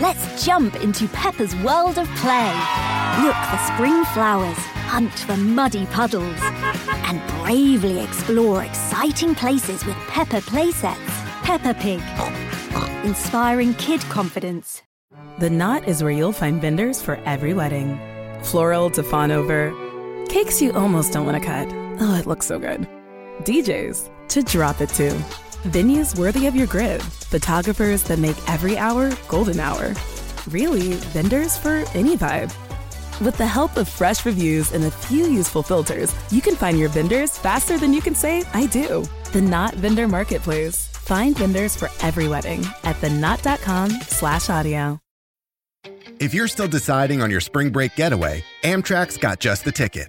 Let's jump into Peppa's world of play. Look for spring flowers, hunt for muddy puddles, and bravely explore exciting places with Peppa playsets. Peppa Pig, inspiring kid confidence. The Knot is where you'll find vendors for every wedding. Floral to fawn over, cakes you almost don't want to cut. Oh, it looks so good. DJs to drop it to. Venues worthy of your grid. Photographers that make every hour golden hour. Really, vendors for any vibe. With the help of fresh reviews and a few useful filters, you can find your vendors faster than you can say, I do. The Knot Vendor Marketplace. Find vendors for every wedding at theknot.com slash audio. If you're still deciding on your spring break getaway, Amtrak's got just the ticket.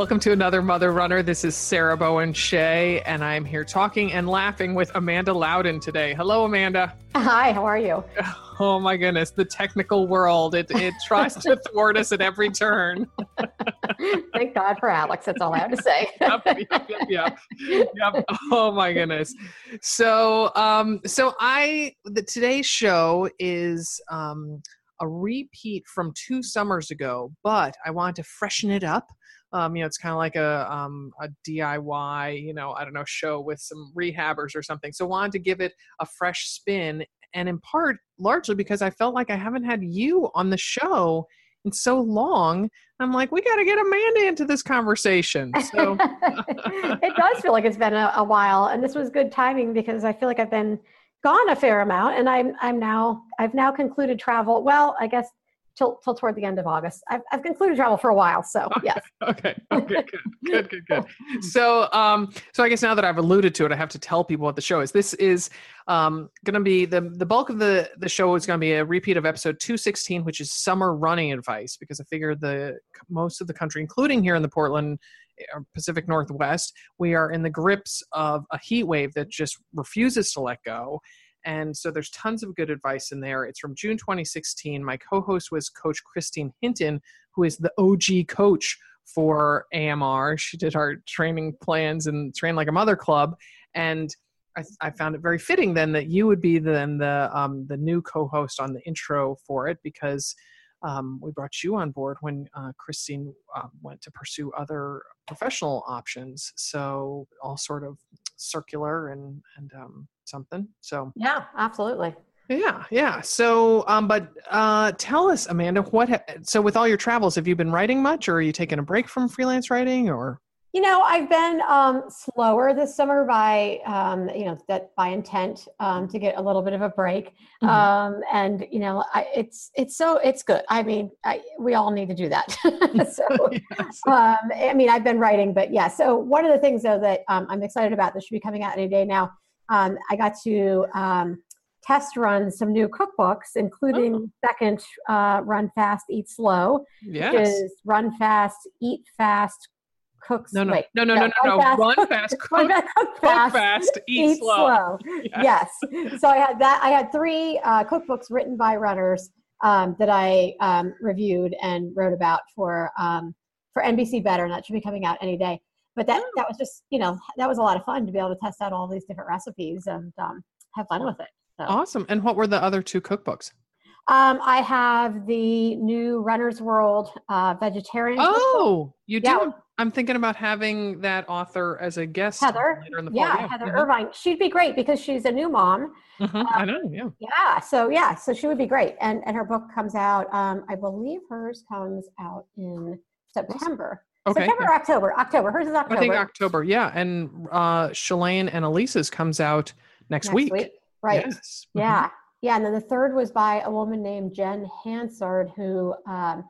Welcome to another Mother Runner. This is Sarah Bowen Shea, and I'm here talking and laughing with Amanda Loudin today. Hello, Amanda. Hi, how are you? Oh my goodness, the technical world. It, it tries to thwart us at every turn. Thank God for Alex. That's all I have to say. yep, yep, yep, yep, yep. Oh my goodness. So, um, so I the today's show is um, a repeat from two summers ago, but I want to freshen it up um, you know, it's kind of like a um, a DIY, you know, I don't know, show with some rehabbers or something. So wanted to give it a fresh spin, and in part, largely because I felt like I haven't had you on the show in so long. I'm like, we got to get Amanda into this conversation. So it does feel like it's been a, a while, and this was good timing because I feel like I've been gone a fair amount, and I'm I'm now I've now concluded travel. Well, I guess till till toward the end of August. I've, I've concluded travel for a while, so okay, yes. Okay. Okay. Good. Good. Good. Good. So, um, so I guess now that I've alluded to it, I have to tell people what the show is. This is um, going to be the the bulk of the the show is going to be a repeat of episode 216, which is summer running advice, because I figure the most of the country, including here in the Portland. Uh, Pacific Northwest, we are in the grips of a heat wave that just refuses to let go. And so there's tons of good advice in there. It's from June 2016. My co host was Coach Christine Hinton, who is the OG coach for AMR. She did our training plans and train like a mother club. And I, I found it very fitting then that you would be then the, um, the new co host on the intro for it because um, we brought you on board when uh, Christine uh, went to pursue other professional options. So all sort of circular and and um, something. So yeah, absolutely. Yeah, yeah. So, um, but uh, tell us, Amanda, what? Ha- so, with all your travels, have you been writing much, or are you taking a break from freelance writing, or? You know, I've been um, slower this summer by, um, you know, that by intent um, to get a little bit of a break, mm-hmm. Um, and you know, I, it's it's so it's good. I mean, I, we all need to do that. so, yes. Um, I mean, I've been writing, but yeah. So one of the things though that um, I'm excited about that should be coming out any day now. I got to test run some new cookbooks, including oh. second uh, Run Fast, Eat Slow, yes. which is Run Fast, Eat Fast, cooks. No, no, wait, no, no, no, no, no. Run fast, cook, cook, cook fast, fast, eat, eat slow. slow. Yes. yes. So I had that. I had three uh, cookbooks written by runners um, that I um, reviewed and wrote about for um, for NBC Better, and that should be coming out any day. But that that was just you know that was a lot of fun to be able to test out all these different recipes and um, have fun with it. So. Awesome. And what were the other two cookbooks? Um, I have the new Runner's World uh, vegetarian. Oh, cookbook. you do. Yeah. I'm thinking about having that author as a guest. Heather. Later in yeah, yeah, Heather mm-hmm. Irvine. She'd be great because she's a new mom. Mm-hmm. Um, I know. Yeah. Yeah. So yeah. So she would be great. And and her book comes out. Um, I believe hers comes out in September. Okay. September yeah. October. October. Hers is October. I think October. Yeah. And uh, Shalane and Elisa's comes out next, next week. week. Right. Yes. Yeah. Mm-hmm. Yeah. And then the third was by a woman named Jen Hansard who. Um,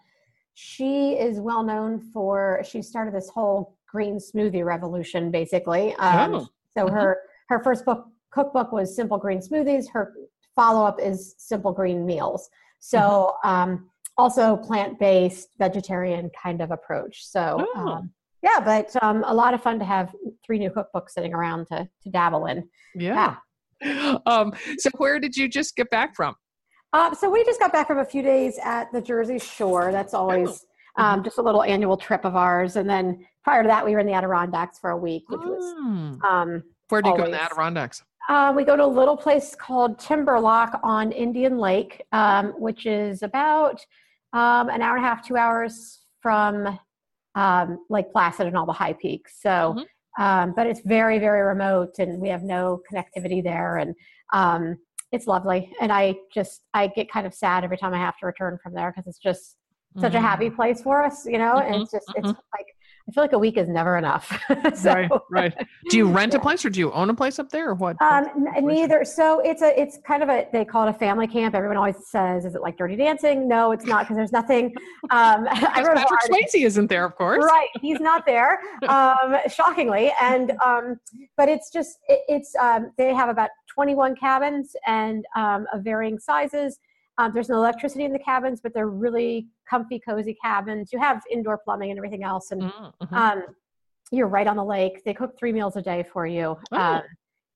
she is well known for she started this whole green smoothie revolution basically um, oh. so mm-hmm. her her first book cookbook was Simple Green Smoothies. Her follow up is Simple Green Meals. So um, also plant based, vegetarian kind of approach. So Oh. um, yeah, but um, a lot of fun to have three new cookbooks sitting around to to dabble in. Yeah. Um, so where did you just get back from? Uh, so we just got back from a few days at the Jersey Shore. That's always Oh. um, just a little annual trip of ours. And then prior to that, we were in the Adirondacks for a week, which was Hmm. um, Where do you go in the. Adirondacks? Uh, we go to a little place called Timberlock on Indian Lake, um, which is about um, an hour and a half, two hours from um, Lake Placid and all the high peaks. So, Mhm. um, but it's very, very remote, and we have no connectivity there, and um, it's lovely. And I just I get kind of sad every time I have to return from there because it's just such a Mhm. happy place for us, you know. and Mhm, it's just it's mhm. like I feel like a week is never enough. so, Right, right. Do you rent a place or do you own a place up there or what? Um, neither. So it's a, it's kind of a, they call it a family camp. Everyone always says, is it like Dirty Dancing? No, it's not because there's nothing. Um, I wrote Patrick Swayze isn't there, of course. Right, he's not there, um, shockingly, and um, but it's just it, it's um, they have about 21 cabins and um, of varying sizes. Um, there's no electricity in the cabins, but they're really comfy, cozy cabins. You have indoor plumbing and everything else, and Mhm, mhm. um, you're right on the lake. They cook three meals a day for you. Oh. Um,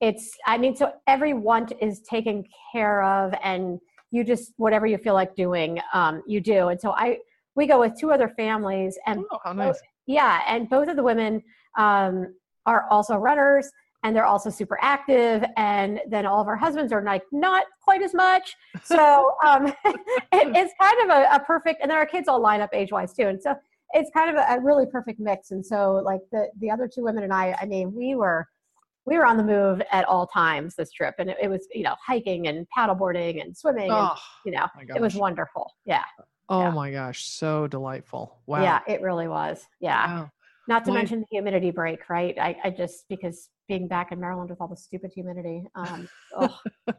it's, I mean, so every want is taken care of, and you just whatever you feel like doing, um, you do. And so I, we go with two other families, and oh, how nice. yeah, and both of the women um, are also runners, and they're also super active. And then all of our husbands are like not quite as much. So um, it, it's kind of a, a perfect. And then our kids all line up age wise too, and so it's kind of a, a really perfect mix. And so like the the other two women and I, I mean, we were we were on the move at all times this trip, and it, it was you know hiking and paddleboarding and swimming, and Oh, you know it was wonderful. Yeah, oh yeah. my gosh, so delightful. Wow. yeah, it really was. Yeah. Wow. Not to mention the humidity break, right? I, I just because being back in Maryland with all the stupid humidity. Um, oh,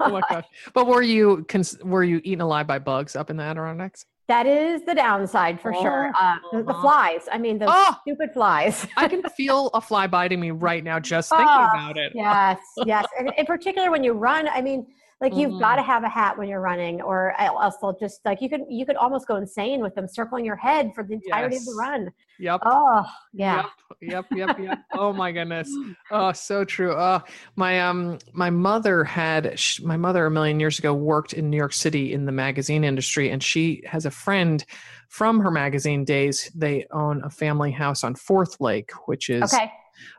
Oh my gosh. But were you cons- were you eaten alive by bugs up in the Adirondacks? that is the downside for sure. Uh, the, the flies. I mean, the Oh! stupid flies. I can feel a fly biting me right now just thinking Oh, about it. yes, yes, and in particular when you run. I mean, like you've Mhm. got to have a hat when you're running, or else they'll just like you could you could almost go insane with them circling your head for the entirety of the run. Yep. Oh, yeah. Yep, yep, yep, yep. oh my goodness. Oh, so true. Oh, my um, my mother had sh- my mother a million years ago worked in New York City in the magazine industry, and she has a friend from her magazine days. They own a family house on Fourth Lake, which is Okay.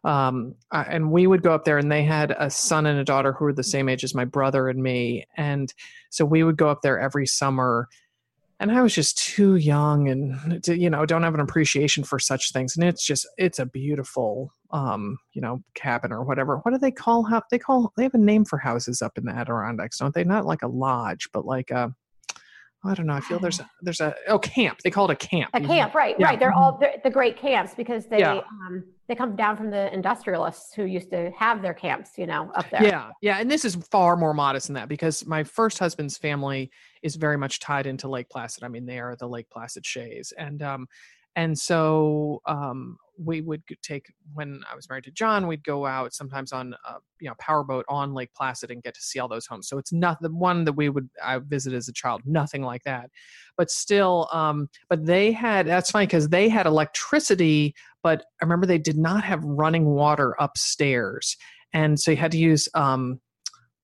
Um, and we would go up there and they had a son and a daughter who were the same age as my brother and me. And so we would go up there every summer. And i was just too young and to, you know don't have an appreciation for such things. And it's just it's a beautiful um you know cabin or whatever. What do they call how they call they have a name for houses up in the adirondacks don't they? Not like a lodge but like a I don't know. I feel there's a, there's a oh camp. They call it a camp. A camp, right? Yeah. Right. They're all they're, the great camps because they Yeah. um, they come down from the industrialists who used to have their camps, you know, up there. Yeah, yeah, and this is far more modest than that because my first husband's family is very much tied into Lake Placid. I mean, they are the Lake Placid Sheas, and um, and so um, we would take when I was married to John, we'd go out sometimes on a you know powerboat on Lake Placid and get to see all those homes. So it's not the one that we would I visited as a child, nothing like that, but still, um, but they had that's funny because they had electricity, but I remember they did not have running water upstairs and so you had to use um,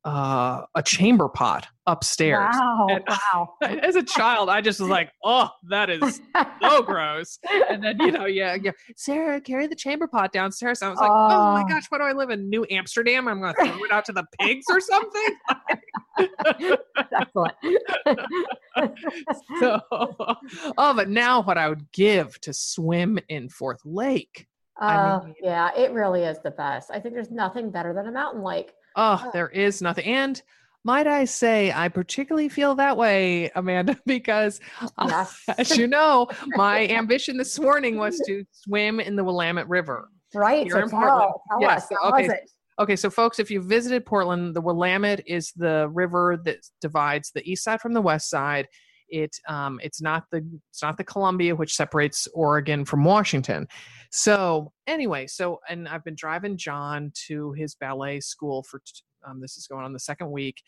uh, a chamber pot upstairs. Wow. And- wow. As a child, I just was like, "Oh, that is so gross." And then you know, yeah, yeah, Sarah, carry the chamber pot downstairs. I was like, "Oh, my Oh. gosh, what do I live in New Amsterdam? I'm going to throw it out to the pigs or something." Excellent. so, oh, but now what I would give to swim in Fourth Lake. I Uh, mean- yeah, it really is the best. I think there's nothing better than a mountain lake. Oh, Oh. there is nothing. And might I say, I particularly feel that way, Amanda, because uh, as you know, my ambition this morning was to swim in the Willamette River. Right. So in tell, Portland. tell Yes, us. How okay. Okay, so folks, if you visited Portland, the Willamette is the river that divides the east side from the west side. It um, it's not the it's not the Columbia which separates Oregon from Washington. So anyway, so and I've been driving John to his ballet school for um, this is going on the second week,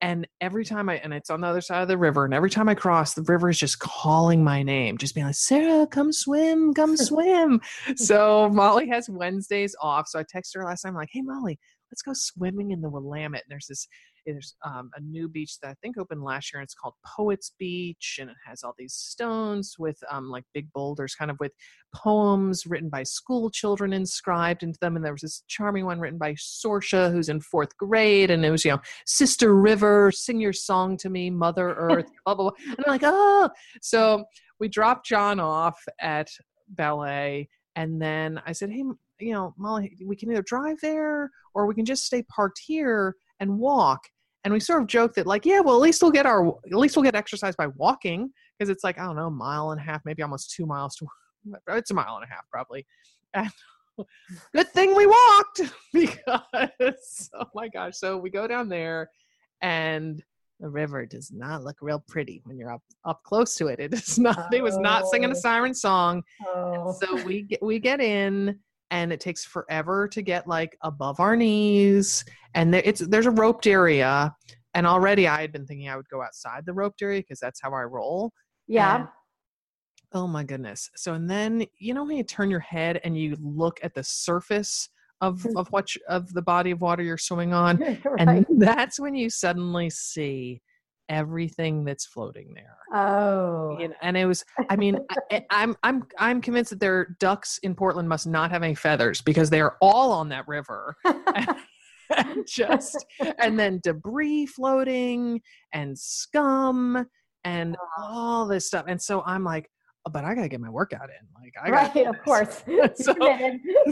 and every time I and it's on the other side of the river, and every time I cross, the river is just calling my name, just being like, Sarah, come swim, come swim. so Molly has Wednesdays off. So I texted her last time, like, hey Molly, let's go swimming in the Willamette. And there's this there's um, a new beach that I think opened last year, and it's called Poets Beach, and it has all these stones with um, like big boulders, kind of with poems written by school children inscribed into them. And there was this charming one written by Sorsha, who's in fourth grade, and it was you know Sister River, sing your song to me, Mother Earth, blah blah blah. And I'm like, oh, so we dropped John off at ballet, and then I said, hey. You know, Molly, we can either drive there or we can just stay parked here and walk and we sort of joke that like yeah well at least we'll get our at least we'll get exercise by walking because it's like i don't know a mile and a half maybe almost two miles to it's a mile and a half probably and good thing we walked because oh my gosh so we go down there and the river does not look real pretty when you're up up close to it it is not oh. it was not singing a oh. siren song oh. so we get we get in and it takes forever to get like above our knees and there, it's there's a roped area and already i had been thinking i would go outside the roped area because that's how i roll yeah and, oh my goodness so and then you know when you turn your head and you look at the surface of mm. of what you, of the body of water you're swimming on right. and that's when you suddenly see everything that's floating there. Oh, and, and it was. I mean, I, eh, I'm I'm I'm convinced that their ducks in Portland must not have any feathers because they are all on that river. and, and just and then debris floating and scum and all this stuff. And so I'm like, oh, but I gotta get my workout in. Like I right, of course. so,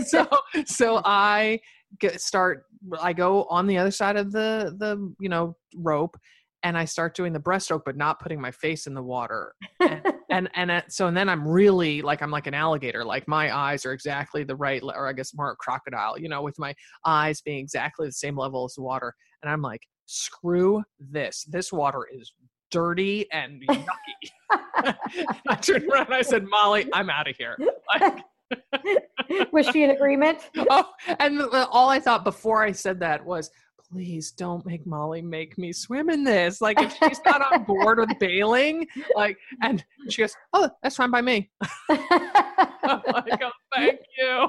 so so I get start. I go on the other side of the the you know rope and I start doing the breaststroke, but not putting my face in the water. And, and, and uh, so, and then I'm really like, I'm like an alligator, like my eyes are exactly the right, or I guess more a crocodile, you know, with my eyes being exactly the same level as the water. And I'm like, screw this. This water is dirty and yucky. I turned around and I said, Molly, I'm out of here. Like, was she in agreement? Oh, and all I thought before I said that was, please don't make Molly make me swim in this. Like if she's not on board with bailing, like, and she goes, oh, that's fine by me. I'm like, oh, thank you.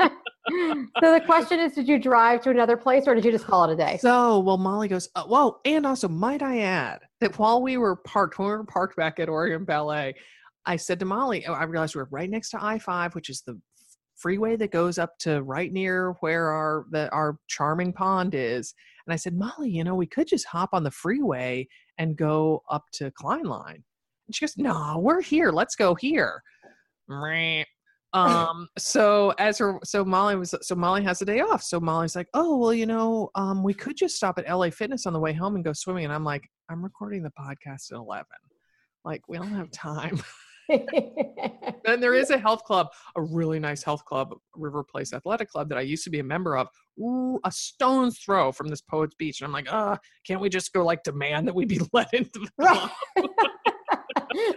so the question is, did you drive to another place or did you just call it a day? So, well, Molly goes, uh, whoa, and also might I add that while we were parked, when we were parked back at Oregon Ballet, I said to Molly, oh, I realized we we're right next to I-5, which is the freeway that goes up to right near where our the, our charming pond is. And I said, Molly, you know, we could just hop on the freeway and go up to Kleinlein. And she goes, No, we're here. Let's go here. um so as her so molly was so molly has a day off so molly's like oh well you know um we could just stop at la fitness on the way home and go swimming and i'm like i'm recording the podcast at 11 like we don't have time and there is a health club, a really nice health club, River Place Athletic Club that I used to be a member of, ooh, a stone's throw from this Poets Beach. And I'm like, ah, uh, can't we just go like demand that we be let into the club?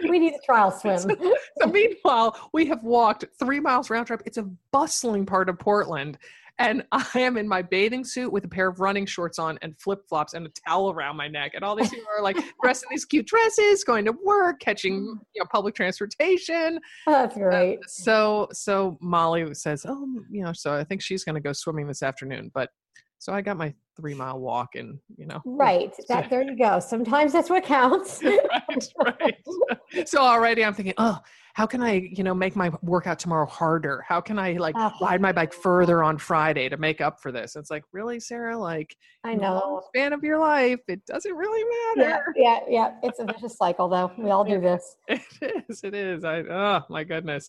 we need a trial swim. so, so, meanwhile, we have walked three miles round trip. It's a bustling part of Portland and I am in my bathing suit with a pair of running shorts on and flip flops and a towel around my neck. And all these people are like dressed in these cute dresses, going to work, catching mm. you know public transportation. Oh, that's right. Uh, so so Molly says, oh, you know, so I think she's going to go swimming this afternoon. But so I got my three mile walk and you know right that there you go sometimes that's what counts right right so already i'm thinking oh how can i you know make my workout tomorrow harder? How can i like ride my bike further on friday to make up for this? It's like really sarah? Like i know. span of your life it doesn't really matter. yeah yeah, yeah. it's a vicious cycle though. We all do this. It is it is. I oh my goodness.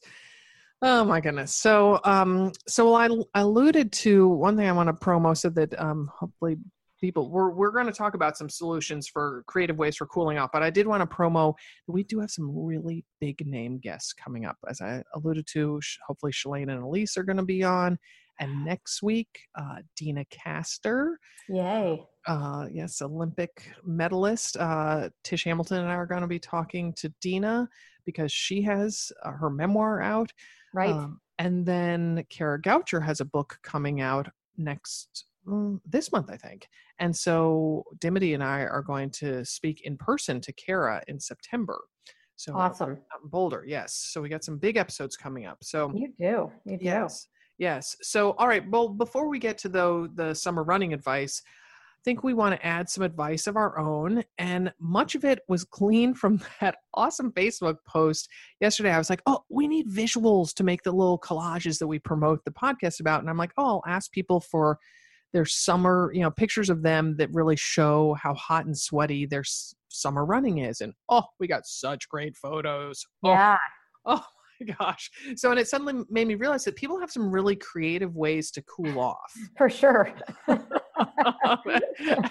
Oh my goodness. So, um, so I alluded to one thing I want to promo so that um, hopefully people we're we're going to talk about some solutions for creative ways for cooling off. But I did want to promo. We do have some really big name guests coming up, as I alluded to. Hopefully, Shalane and Elyse are going to be on, And next week, uh, Deena Kastor, Yay. uh, yes, Olympic medalist. Uh, Tish Hamilton and I are going to be talking to Deena because she has uh, her memoir out. Right. Um, and then Kara Goucher has a book coming out next mm, this month, I think. And so Dimity and I are going to speak in person to Kara in September. So awesome. Boulder, yes. So we got some big episodes coming up. So You do. You do. yes, yes. So all right. Well, before we get to the the summer running advice, I think we want to add some advice of our own, and much of it was gleaned from that awesome Facebook post yesterday. I was like, oh, we need visuals to make the little collages that we promote the podcast about, and I'm like, oh, I'll ask people for their summer, you know, pictures of them that really show how hot and sweaty their s- summer running is, and oh, we got such great photos. Oh, Yeah. Oh my gosh. So, and it suddenly made me realize that people have some really creative ways to cool off. For sure. and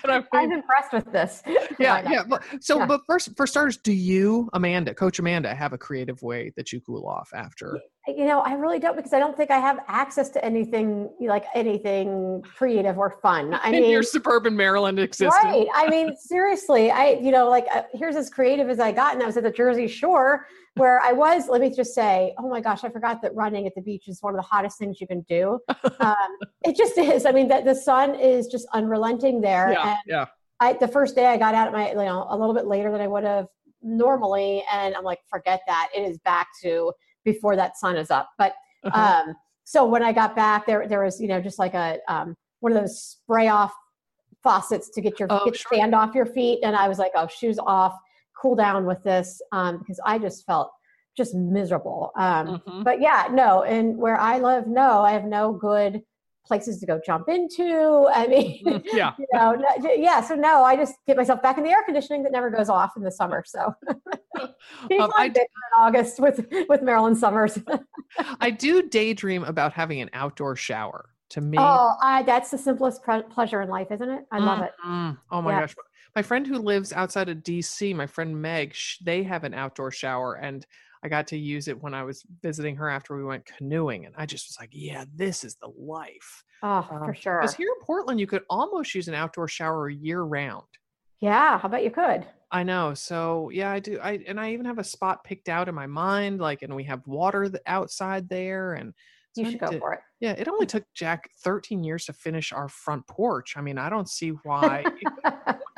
I I'm impressed with this. yeah, Why yeah. But, so, Yeah. but first, for starters, do you, Amanda, Coach Amanda, have a creative way that you cool off after? You know, I really don't because I don't think I have access to anything like anything creative or fun. I in mean, your suburban Maryland existence? right. I mean, seriously, I, you know, like uh, here's as creative as I got, and I was at the Jersey Shore where I was. Let me just say, oh my gosh, I forgot that running at the beach is one of the hottest things you can do. Um, it just is. I mean, that the sun is just unrelenting there. Yeah, yeah. I, the first day I got out of my, you know, a little bit later than I would have normally, and I'm like, forget that. It is back to before that sun is up. But Uh-huh. um, so when I got back, there there was, you know, just like a um, one of those spray off faucets to get your Oh, get sure. sand off your feet, and I was like, oh, shoes off, cool down with this, um, because I just felt just miserable. Um, Mhm. but yeah, no, and where I live, no, I have no good places to go jump into. I mean, Mm, yeah. you know, no, yeah. So no, I just get myself back in the air conditioning that never goes off in the summer. So Um, I, d- in August with with Maryland summers. I do daydream about having an outdoor shower. To me, oh, I, that's the simplest pre- pleasure in life, isn't it? I love it. Mhm. Oh my Yeah. gosh. My friend who lives outside of DC, my friend Meg, sh- they have an outdoor shower and I got to use it when I was visiting her after we went canoeing. And I just was like, yeah, this is the life. Oh, for um, sure. Because here in Portland, you could almost use an outdoor shower year round. Yeah, how about you could? I know. So yeah, I do. I and I even have a spot picked out in my mind, like, and we have water th- outside there, and so You should go to- for it. Yeah, it only took Jack 13 years to finish our front porch. I mean, I don't see why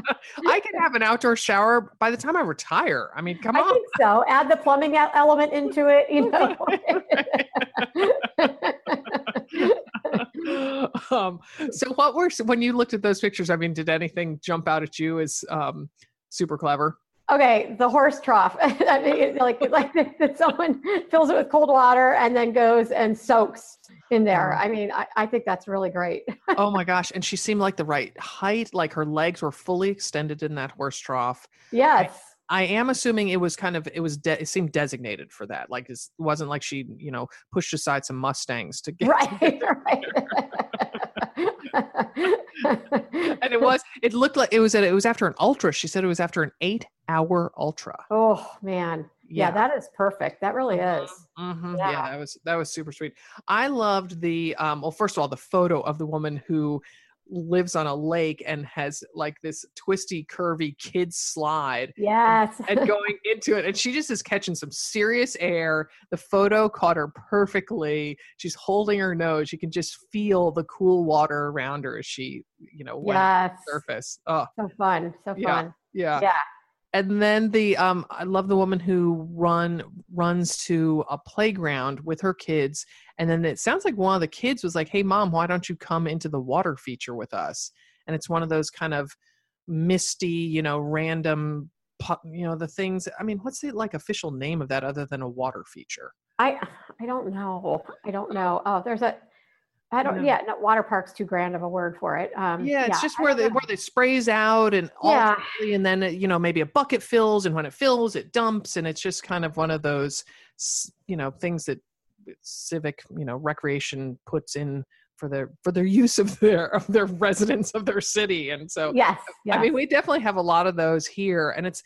I can have an outdoor shower by the time I retire. I mean, come I on. think so. Add the plumbing element into it, you know. um, so what were when you looked at those pictures? I mean, did anything jump out at you as um, super clever? Okay, the horse trough. I mean, like like that someone fills it with cold water and then goes and soaks in there. I mean, I, I think that's really great. oh my gosh! And she seemed like the right height. Like her legs were fully extended in that horse trough. Yes. I am assuming it was kind of it was de- it seemed designated for that. Like it wasn't like she you know pushed aside some mustangs to get. Right. right. And it was it looked like it was at, it was after an ultra. She said it was after an eight hour ultra. oh man. Yeah. that is perfect. That really is. Mhm, Yeah. Yeah. that was that was super sweet. I loved the um well first of all the photo of the woman who lives on a lake and has like this twisty curvy kid slide Yes. and going into it and she just is catching some serious air. The photo caught her perfectly. She's holding her nose. You can just feel the cool water around her as she, you know, went yes. the surface. Oh, So fun. So Yeah. fun. yeah. Yeah. And then the um i love the woman who run runs to a playground with her kids and then it sounds like one of the kids was like hey mom why don't you come into the water feature with us and it's one of those kind of misty you know random you know the things i mean what's the like official name of that other than a water feature I I don't know. I don't know. Oh, there's a I don't No. yeah, no water park's too grand of a word for it. Um yeah it's just where know. where they sprays out and Yeah. and then you know maybe a bucket fills and when it fills it dumps and it's just kind of one of those you know things that civic you know recreation puts in for their for their use of their of their residents of their city and so Yes. yes. i mean we definitely have a lot of those here and it's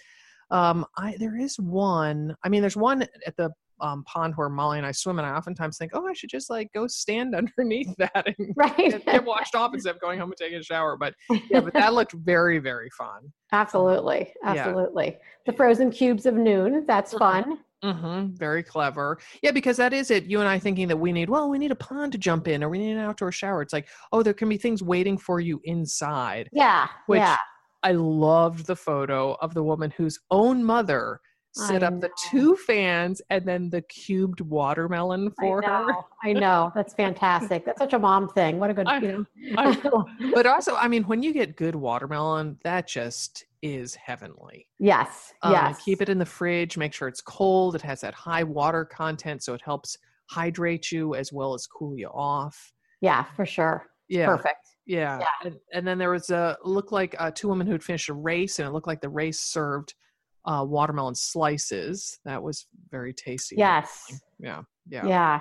um i there is one i mean there's one at the um, pond where Molly and I swim, and I oftentimes think, oh, I should just like go stand underneath that and Right. get, get washed off instead of going home and taking a shower. But yeah, but that looked very very fun. Absolutely. Yeah. Absolutely. The frozen cubes of noon. That's fun. Mm-hmm. Very clever. Yeah, because that is it. You and I thinking that we need, well, we need a pond to jump in or we need an outdoor shower. It's like, oh, there can be things waiting for you inside. Yeah. Which yeah. I loved the photo of the woman whose own mother set I up the two fans and then the cubed watermelon for I her. I know. That's fantastic. That's such a mom thing. What a good, I- you know. But also, I mean, when you get good watermelon, that just is heavenly. yes. Um, yes. Keep it in the fridge. Make sure it's cold. It has that high water content, so it helps hydrate you as well as cool you off. Yeah, for sure. Yeah, Perfect. yeah. Yeah. And, and then there was a looked like uh, two women who'd finished a race, and it looked like the race served uh, watermelon slices. That was very tasty. Yes. Yeah. Yeah. Yeah.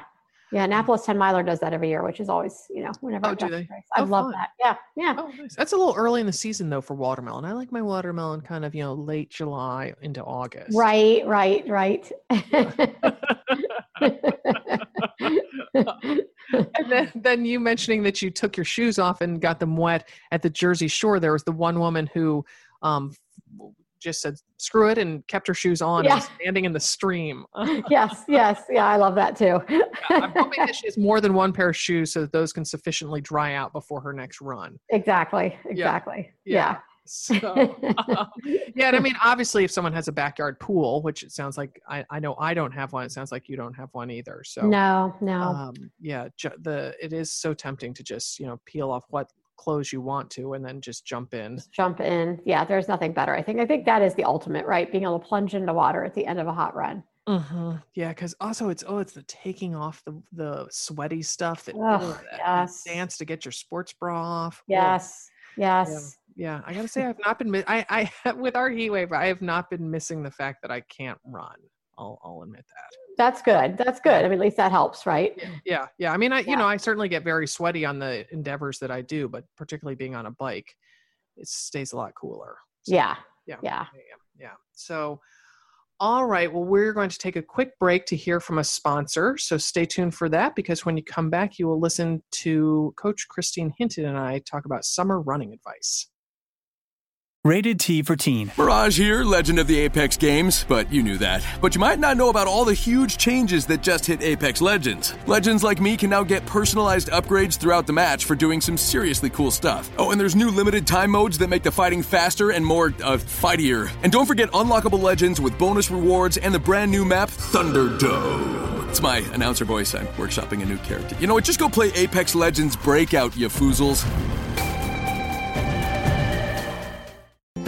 Yeah. Annapolis 10 miler does that every year, which is always, you know, whenever Oh, I do they? I Oh, love fun. that. Yeah. Yeah. Oh, nice. That's a little early in the season though for watermelon. I like my watermelon kind of you know late July into August. Right, right, right. and then, then you mentioning that you took your shoes off and got them wet at the Jersey Shore. There was the one woman who um, just said screw it and kept her shoes on Yeah. and standing in the stream. yes, yes. Yeah, I love that too. I'm hoping that she has more than one pair of shoes so that those can sufficiently dry out before her next run. exactly. Exactly. Yeah. So, uh, yeah, and I mean, obviously, if someone has a backyard pool, which it sounds like I, I know I don't have one, it sounds like you don't have one either. So, no, no. um, yeah, ju- the it is so tempting to just you know peel off what clothes you want to and then just jump in. Just jump in. Yeah, there's nothing better. I think I think that is the ultimate, right? Being able to plunge into water at the end of a hot run. hmm Yeah, because also it's oh, it's the taking off the the sweaty stuff that, that yes. dance to get your sports bra off. Yes. Yes. Yeah, I gotta say I've not been. I I with our heat wave, I have not been missing the fact that I can't run. I'll I'll admit that. That's good. That's good. I mean, at least that helps, right? Yeah, yeah. I mean, I Yeah. you know I certainly get very sweaty on the endeavors that I do, but particularly being on a bike, it stays a lot cooler. So, Yeah. yeah, Yeah. yeah, yeah. So, all right. Well, we're going to take a quick break to hear from a sponsor. So stay tuned for that because when you come back, you will listen to Coach Christine Hinton and I talk about summer running advice. Rated T for Teen. Mirage here, legend of the Apex games, but you knew that. But you might not know about all the huge changes that just hit Apex Legends. Legends like me can now get personalized upgrades throughout the match for doing some seriously cool stuff. Oh, and there's new limited time modes that make the fighting faster and more, uh, fightier. And don't forget unlockable legends with bonus rewards and the brand new map, Thunderdome. It's my announcer voice. I'm workshopping a new character. You know what? Just go play Apex Legends Breakout, you foozles.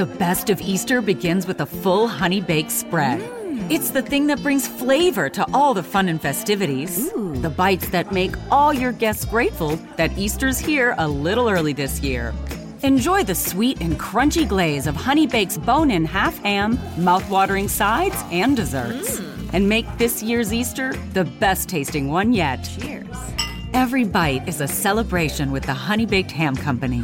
The best of Easter begins with a full honey baked spread. Mm. It's the thing that brings flavor to all the fun and festivities. The bites that make all your guests grateful that Easter's here a little early this year. Enjoy the sweet and crunchy glaze of Honey Bake's bone in half ham, mouth-watering sides, and desserts. Mm. And make this year's Easter the best tasting one yet. Cheers. Every bite is a celebration with the Honey Baked Ham Company.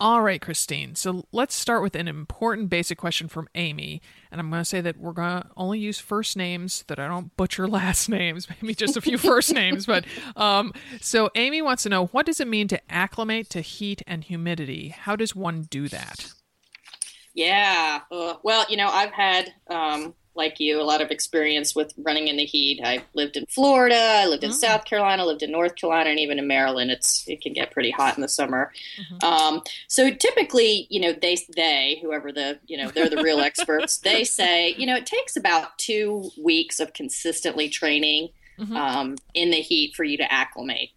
All right, Christine. So let's start with an important basic question from Amy. And I'm going to say that we're going to only use first names, that I don't butcher last names, maybe just a few first names. But um, so Amy wants to know what does it mean to acclimate to heat and humidity? How does one do that? Yeah. Uh, well, you know, I've had, um, like you, a lot of experience with running in the heat. I lived in Florida, I lived in Oh. South Carolina, lived in North Carolina, and even in Maryland. It's it can get pretty hot in the summer. Um, so typically, you know, they they whoever the you know they're the real experts. They say you know it takes about two weeks of consistently training Mhm. um, in the heat for you to acclimate.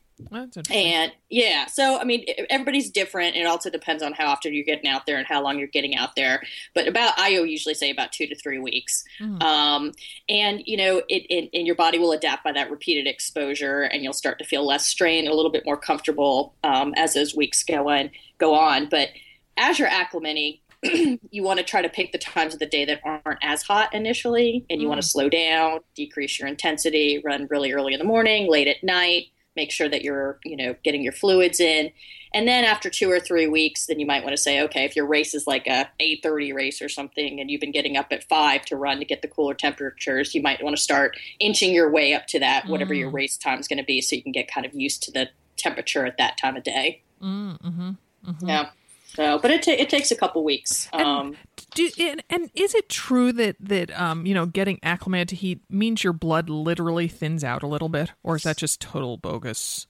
And yeah, so I mean, everybody's different. It also depends on how often you're getting out there and how long you're getting out there. But about, I usually say about two to three weeks. Mm. Um, and you know, it, it and your body will adapt by that repeated exposure, and you'll start to feel less strain, a little bit more comfortable um, as those weeks go on. Go on, but as you're acclimating, you want to try to pick the times of the day that aren't as hot initially, and you want to slow down, decrease your intensity, run really early in the morning, late at night. Make sure that you're, you know, getting your fluids in, and then after two or three weeks, then you might want to say, okay, if your race is like a eight thirty race or something, and you've been getting up at five to run to get the cooler temperatures, you might want to start inching your way up to that, whatever your Mm. race time is going to be, so you can get kind of used to the temperature at that time of day. Mm, hmm Mm-hmm. Yeah. So, but it ta- it takes a couple weeks. Um, Do, and, and is it true that that um you know getting acclimated to heat means your blood literally thins out a little bit, or is that just total bogus?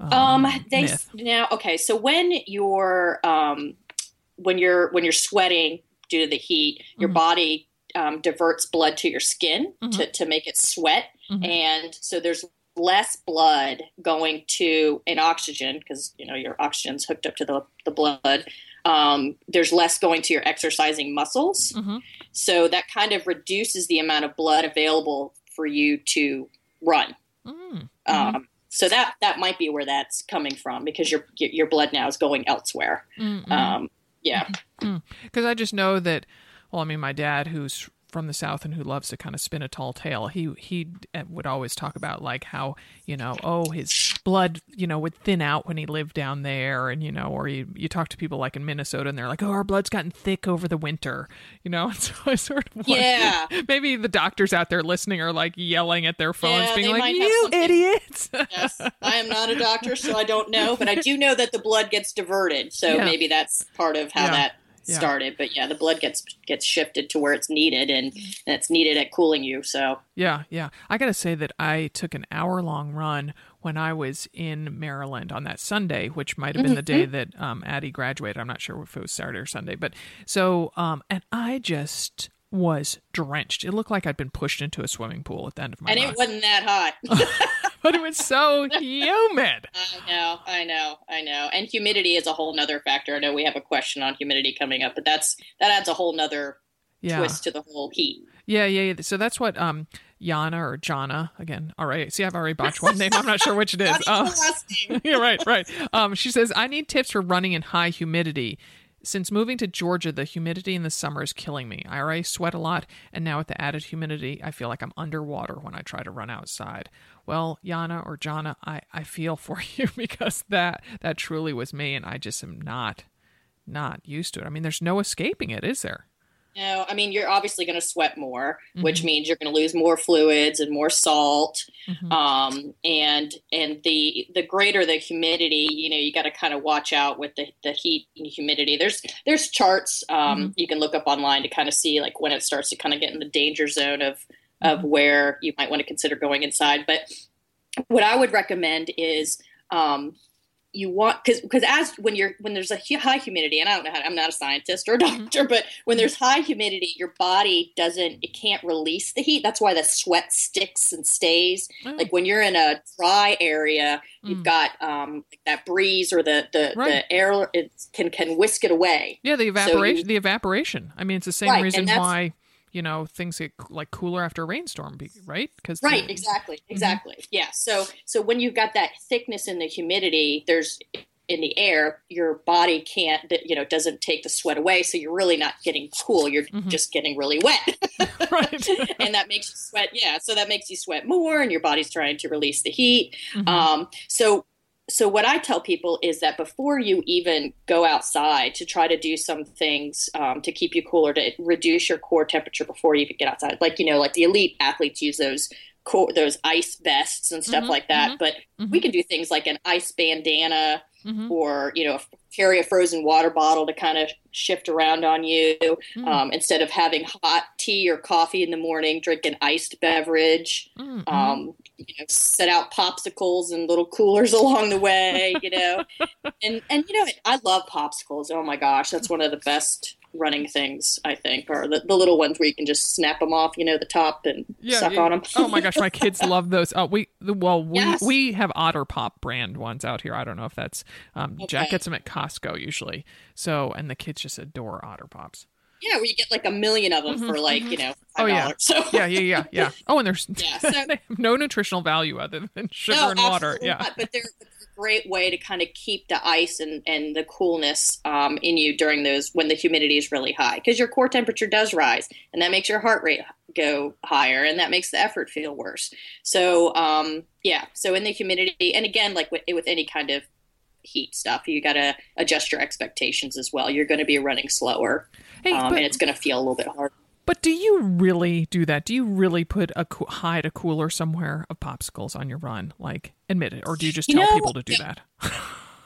Um, they myth? now okay. So when you're um, when you're when you're sweating due to the heat, your Mm-hmm. body um, diverts blood to your skin to Mhm. to make it sweat, Mhm. and so there's less blood going to an oxygen because you know your oxygen's hooked up to the the blood. Um, there's less going to your exercising muscles, Mhm. so that kind of reduces the amount of blood available for you to run. Mm. Um, so that that might be where that's coming from because your your blood now is going elsewhere. Mm, mm. Um, yeah, Because I just know that, well, I mean, my dad, who's from the south and who loves to kind of spin a tall tale, he he uh, would always talk about like how you know, oh, his blood, you know, would thin out when he lived down there, and you know, or you you talk to people like in Minnesota, and they're like, oh, our blood's gotten thick over the winter, you know, and so I sort of wonder- Yeah. maybe the doctors out there listening are like yelling at their phones, Yeah, being like, you something- idiots. yes. I am not a doctor, so I don't know, but I do know that the blood gets diverted. So Yeah. maybe that's part of how Yeah. that Yeah. started. But yeah, the blood gets gets shifted to where it's needed, and, and it's needed at cooling you. So Yeah, yeah. I got to say that I took an hour long run when I was in Maryland on that Sunday, which might have been the day that um, Addie graduated. I'm not sure if it was Saturday or Sunday, but so um, and I just was drenched. It looked like I'd been pushed into a swimming pool at the end of my and run. it wasn't that hot. but it was so humid. I know, I know, I know. And humidity is a whole nother factor. I know we have a question on humidity coming up, but that's that adds a whole nother Yeah. twist to the whole heat. Yeah, yeah, yeah. So that's what um Yana or Jana again. All right. See, I've already botched one name. I'm not sure which it is. Um, the last name. yeah, right, right. Um, she says, I need tips for running in high humidity. Since moving to Georgia, the humidity in the summer is killing me. I already sweat a lot, and now with the added humidity, I feel like I'm underwater when I try to run outside. Well, Yana or Jana, I, I feel for you because that that truly was me, and I just am not not used to it. I mean, there's no escaping it, is there? No, I mean you're obviously going to sweat more, which Mhm. means you're going to lose more fluids and more salt. Mhm. Um, and and the the greater the humidity, you know, you got to kind of watch out with the, the heat and humidity. There's there's charts um, you can look up online to kind of see like when it starts to kind of get in the danger zone of of where you might want to consider going inside. But what I would recommend is um, you want because because as when you're when there's a high humidity and I don't know how I'm not a scientist or a doctor but when there's high humidity your body doesn't it can't release the heat that's why the sweat sticks and stays Oh. like when you're in a dry area you've Mm. got um that breeze or the the, Right. the air it can can whisk it away Yeah, the So evaporation. you- the evaporation. I mean, it's the same Right, reason why you know things get like cooler after a rainstorm, right? Because right exactly exactly yeah so so when you've got that thickness in the humidity there's in the air your body can't you know doesn't take the sweat away so you're really not getting cool you're Mhm. just getting really wet right. and that makes you sweat yeah so that makes you sweat more and your body's trying to release the heat Mhm. um, so so what i tell people is that before you even go outside to try to do some things um, to keep you cooler to reduce your core temperature before you even get outside like you know like the elite athletes use those core, those ice vests and stuff Mhm, like that but we can do things like an ice bandana Mhm. or you know carry a frozen water bottle to kind of shift around on you Mm. um, instead of having hot tea or coffee in the morning drink an iced beverage Mm, mhm. um, you know, set out popsicles and little coolers along the way, you know, and and you know, I love popsicles. Oh my gosh, that's one of the best running things. I think, or the, the little ones where you can just snap them off, you know, the top and Yeah, suck yeah. on them. oh my gosh, my kids love those. Oh, we well we Yes. we have Otter Pop brand ones out here. I don't know if that's um, Jack gets them at Costco usually. So and the kids just adore Otter Pops. Yeah, where you get like a million of them for like you know Oh yeah. So yeah, yeah, yeah, yeah. Oh, and there's Yeah, so- they have no nutritional value other than sugar no, and water. Yeah, not, but they're, they're a great way to kind of keep the ice and, and the coolness um, in you during those when the humidity is really high because your core temperature does rise and that makes your heart rate go higher and that makes the effort feel worse. So um, yeah, so in the humidity and again like with, with any kind of heat stuff, you got to adjust your expectations as well. You're going to be running slower Hey, um, but- and it's going to feel a little bit harder. But do you really do that? Do you really put a coo- hide a cooler somewhere of popsicles on your run? Like, admit it, or do you just You tell know, people to do that?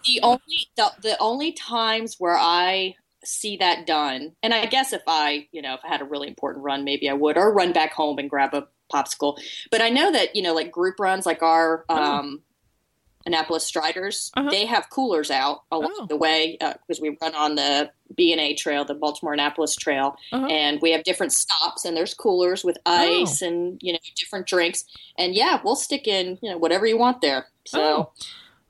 the only the, the only times where I see that done, and I guess if I you know if I had a really important run, maybe I would, or run back home and grab a popsicle. But I know that you know like group runs, like our um, Annapolis Striders, Uh-huh. they have coolers out along Oh. the way because we run on the B and A trail, the Baltimore Annapolis Trail, Uh-huh. and we have different stops, and there's coolers with Oh. ice and you know different drinks, and yeah, we'll stick in you know whatever you want there. So. Oh.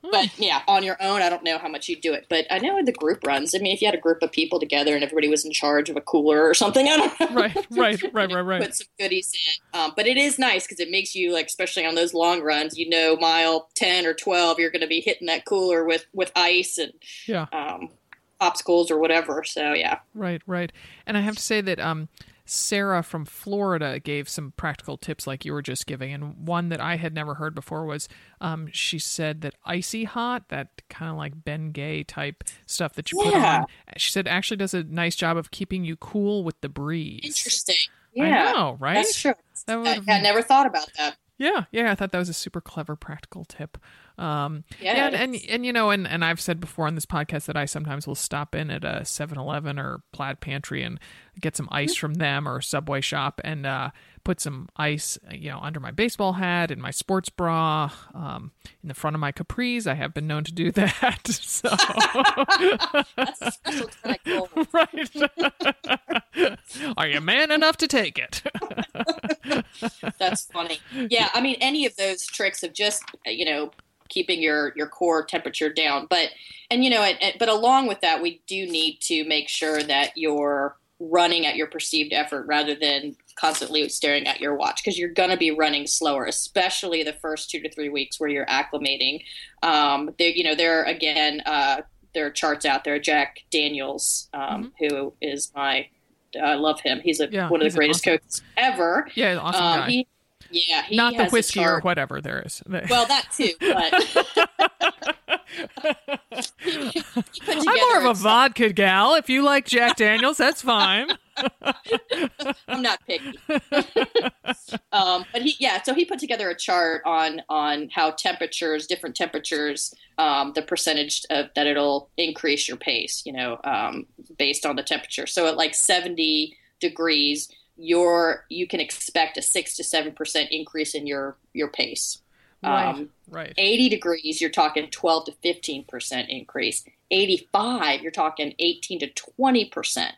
But yeah, on your own, I don't know how much you do it. But I know in the group runs, I mean, if you had a group of people together and everybody was in charge of a cooler or something, I don't know. Right, right, right, right, right. Put some goodies in. Um, but it is nice because it makes you, like, especially on those long runs, you know, mile 10 or 12, you're going to be hitting that cooler with, with ice and Yeah. um, popsicles or whatever. So yeah. Right, right. And I have to say that um, Sarah from Florida gave some practical tips like you were just giving. And one that I had never heard before was um, she said that icy hot, that kind of like Bengay type stuff that you put on, she said actually does a nice job of keeping you cool with the breeze. Interesting. I Yeah. know, right? That's true. That I, I never thought about that. Yeah, yeah, I thought that was a super clever practical tip. Um, Yeah, and, and and you know, and, and I've said before on this podcast that I sometimes will stop in at a 7-Eleven or Plaid Pantry and get some ice from them or Subway shop and uh, put some ice, you know, under my baseball hat in my sports bra, um, in the front of my capris. I have been known to do that. So That's a special kind right. Are you man enough to take it? That's funny. Yeah, I mean, any of those tricks of just you know keeping your your core temperature down, but and you know, and, and- but along with that, we do need to make sure that you're running at your perceived effort rather than constantly staring at your watch because you're going to be running slower, especially the first two to three weeks where you're acclimating. Um, there, you know, there are, again, uh, there are charts out there. Jack Daniels, um, who is my, I love him. He's a, Mm-hmm. Yeah, one of the greatest awesome- coaches ever. yeah, awesome Um, guy. he, yeah, Not the whiskey or whatever there is. Well, that too, but I'm more of a vodka gal. If you like Jack Daniels, that's fine. I'm not picky. um, but he, yeah, so he put together a chart on on how temperatures, different temperatures, um, the percentage of, that it'll increase your pace. You know, um, based on the temperature. So at like 70 degrees, your you can expect a six to seven percent increase in your your pace. Right, Um, right. 80 degrees, you're talking 12 to 15 percent increase. 85, you're talking 18 to 20 percent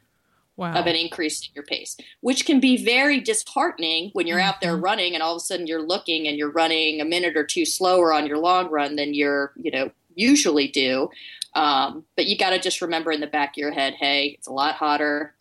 Wow. of an increase in your pace, which can be very disheartening when you're out there Mm-hmm. running and all of a sudden you're looking and you're running a minute or two slower on your long run than you're, you know, usually do. Um, but you got to just remember in the back of your head, hey, it's a lot hotter,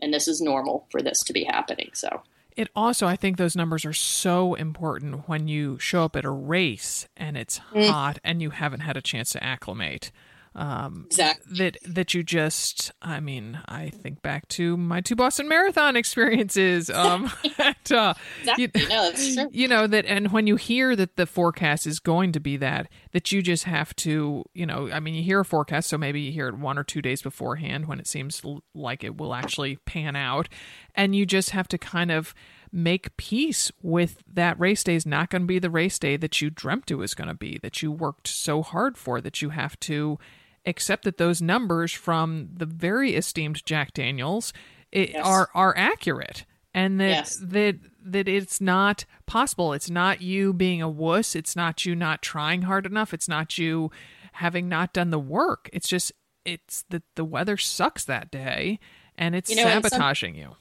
and this is normal for this to be happening. So It also, I think those numbers are so important when you show up at a race and it's Mm. hot and you haven't had a chance to acclimate. Um, Exactly. That that you just, I mean, I think back to my two Boston Marathon experiences. Um, at, uh, you, No, that's true. you know that, and when you hear that the forecast is going to be that, that you just have to, you know, I mean, you hear a forecast, so maybe you hear it one or two days beforehand when it seems l- like it will actually pan out, and you just have to kind of make peace with that race day is not going to be the race day that you dreamt it was going to be, that you worked so hard for, that you have to accept that those numbers from the very esteemed Jack Daniels Yes. are are accurate and that Yes. that that it's not possible it's not you being a wuss it's not you not trying hard enough it's not you having not done the work it's just it's that the weather sucks that day and it's You know, and some- sabotaging you.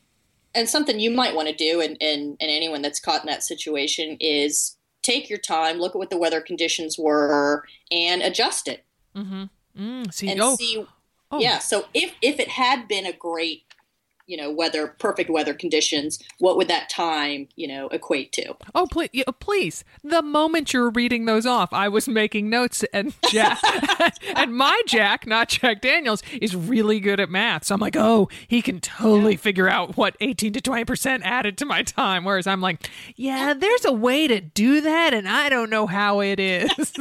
and something you might want to do and, and, and anyone that's caught in that situation is take your time look at what the weather conditions were and adjust it Mm-hmm. Mm, see, and oh, see oh. yeah so if if it had been a great you know weather perfect weather conditions what would that time you know equate to Oh, please, please! The moment you're reading those off, I was making notes, and Jack, and my Jack, not Jack Daniels, is really good at math. So I'm like, oh, he can totally figure out what 18 to 20 percent added to my time. Whereas I'm like, yeah, there's a way to do that, and I don't know how it is.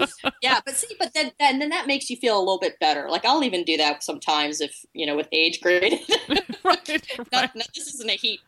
we'll leave it to him then yeah but see but then, then then that makes you feel a little bit better like i'll even do that sometimes if you know with age grade right, not, not, this isn't a heat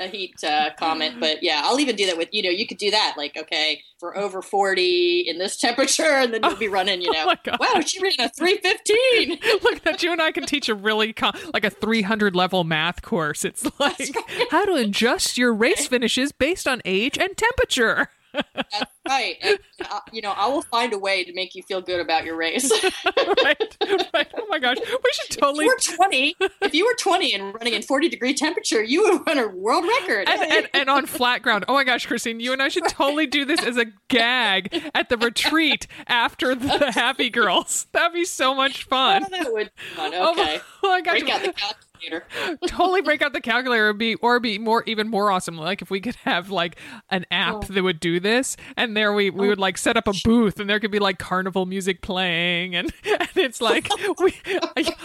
a heat uh, comment, but yeah, I'll even do that with you know you could do that like okay for over forty in this temperature, and then you'll be running you know Oh wow she ran a three fifteen. Look at that you and I can teach a really co- like a 300 level math course. It's like how to adjust your race finishes based on age and temperature. That's right. And, uh, you know, I will find a way to make you feel good about your race. right, right. Oh my gosh, we should totally. If you were twenty, if you were twenty and running in forty degree temperature, you would run a world record. And, and, and on flat ground. Oh my gosh, Christine, you and I should totally do this as a gag at the retreat after the Happy Girls. That'd be so much fun. Oh, that would be fun. Oh my- oh my gosh. Break out the calculator. totally break out the calculator and be or be more even more awesome like if we could have like an app Oh. that would do this and there we we would oh. like set up a booth and there could be like carnival music playing and, and it's like we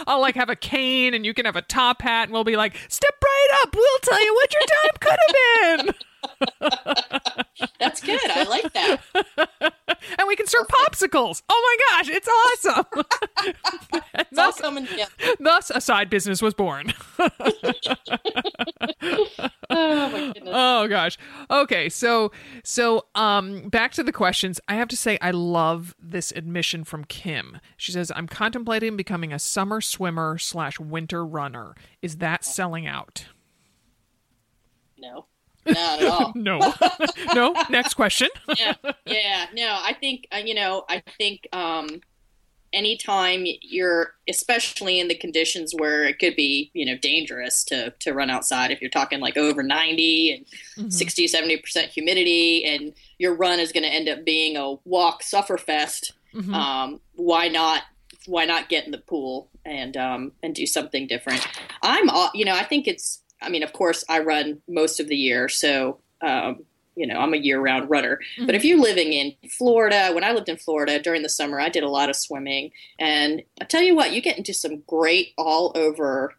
I'll like have a cane and you can have a top hat and we'll be like step right up we'll tell you what your time could have been That's good. I like that. and we can serve popsicles oh my gosh it's awesome It's all thus, coming together. thus a side business was born Oh my goodness. Oh gosh. Okay, so so um back to the questions. I have to say I love this admission from Kim. She says, I'm contemplating becoming a summer swimmer slash winter runner. Is that selling out? No, not at all. No. no. Next question. yeah, yeah. No, I think uh, you know. I think um, anytime you're, especially in the conditions where it could be, you know, dangerous to to run outside. If you're talking like over ninety and 60, 70 percent humidity, and your run is going to end up being a walk suffer fest. Mhm. Um, why not? Why not get in the pool and um, and do something different? I'm, you know, I think it's. I mean, of course, I run most of the year, so um, you know, I'm a year-round runner. But if you're living in Florida, when I lived in Florida during the summer, I did a lot of swimming, and I tell you what, you get into some great all-over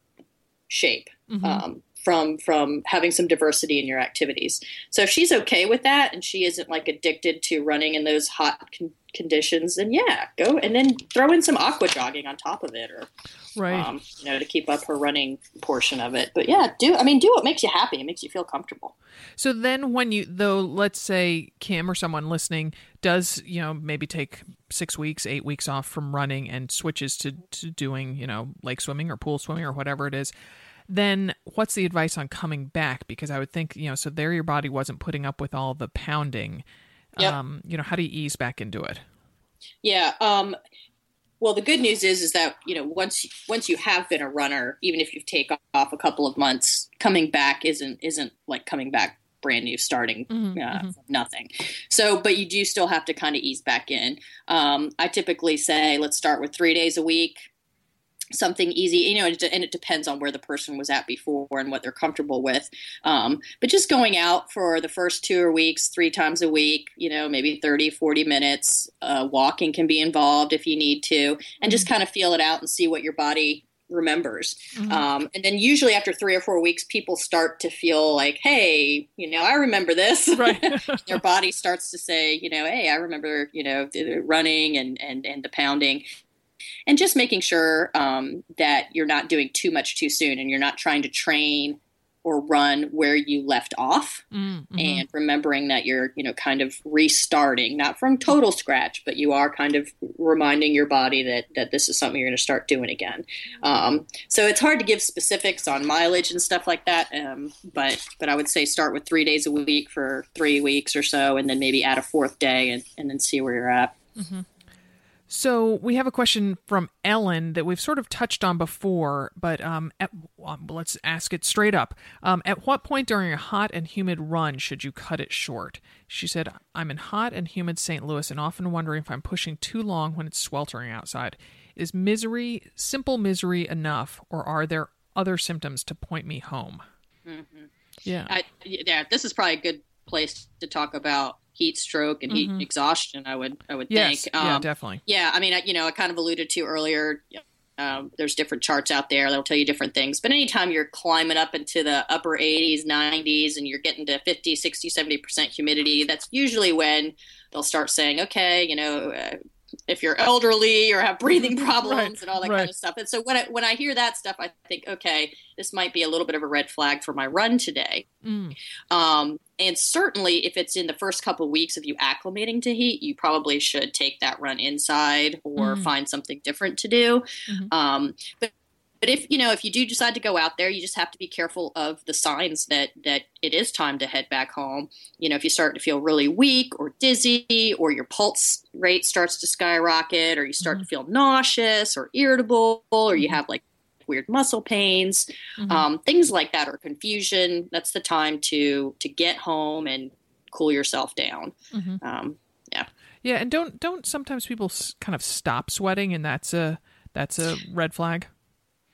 shape. Mhm. Um, from from having some diversity in your activities. So if she's okay with that and she isn't like addicted to running in those hot con- conditions, then yeah, go and then throw in some aqua jogging on top of it, or Right. um, you know, to keep up her running portion of it. But yeah, do I mean do what makes you happy? It makes you feel comfortable. So then when you though let's say Kim or someone listening does, you know, maybe take 6 weeks, 8 weeks off from running and switches to to doing, you know, lake swimming or pool swimming or whatever it is, then what's the advice on coming back because I would think, you know, so there your body wasn't putting up with all the pounding. Yep. Um, you know, how do you ease back into it? Yeah. Um, well, the good news is is that you know once once you have been a runner, even if you've take off a couple of months, coming back isn't isn't like coming back brand new, starting Mhm, uh, mhm. nothing. So, but you do still have to kind of ease back in. Um, I typically say let's start with three days a week. Something easy, you know, and it, depends on where the person was at before and what they're comfortable with. Um, but just going out for the first two or weeks, three times a week, you know, maybe 30, 40 minutes. Uh, walking can be involved if you need to, and just kind of feel it out and see what your body remembers. Um, and then usually after three or four weeks, people start to feel like, hey, you know, I remember this. Right. Their body starts to say, you know, hey, I remember, you know, running and, and, and the pounding. And just making sure um, that you're not doing too much too soon and you're not trying to train or run where you left off Mm, mhm. and remembering that you're you know kind of restarting not from total scratch but you are kind of reminding your body that that this is something you're going to start doing again. Um, so it's hard to give specifics on mileage and stuff like that um, but but i would say start with three days a week for three weeks or so and then maybe add a fourth day and, and then see where you're at So we have a question from Ellen that we've sort of touched on before, but um, at, um, let's ask it straight up. Um, at what point during a hot and humid run should you cut it short? She said, "I'm in hot and humid St. Louis and often wondering if I'm pushing too long when it's sweltering outside. Is misery, simple misery, enough, or are there other symptoms to point me home?" Mm-hmm. Yeah. I, yeah, this is probably a good place to talk about heat stroke and heat Mhm. exhaustion. I would, I would Yes, think. yeah, Um, definitely. Yeah, I mean, I, you know, I kind of alluded to earlier. Um, there's different charts out there that'll tell you different things. But anytime you're climbing up into the upper 80s, 90s, and you're getting to 50, 60, 70% humidity, that's usually when they'll start saying, okay, you know, uh, if you're elderly or have breathing problems Right, and all that right. kind of stuff. And so when I, when I hear that stuff, I think, okay, this might be a little bit of a red flag for my run today. Mm. Um, and certainly, if it's in the first couple of weeks of you acclimating to heat, you probably should take that run inside or Mhm. find something different to do. Mhm. Um, but but if you know if you do decide to go out there, you just have to be careful of the signs that that it is time to head back home. You know, if you start to feel really weak or dizzy, or your pulse rate starts to skyrocket, or you start to feel nauseous or irritable, or you have like weird muscle pains, Mhm. um, things like that, or confusion. That's the time to to get home and cool yourself down. Mhm. Um, yeah. Yeah, and don't don't sometimes people s- kind of stop sweating, and that's a that's a red flag.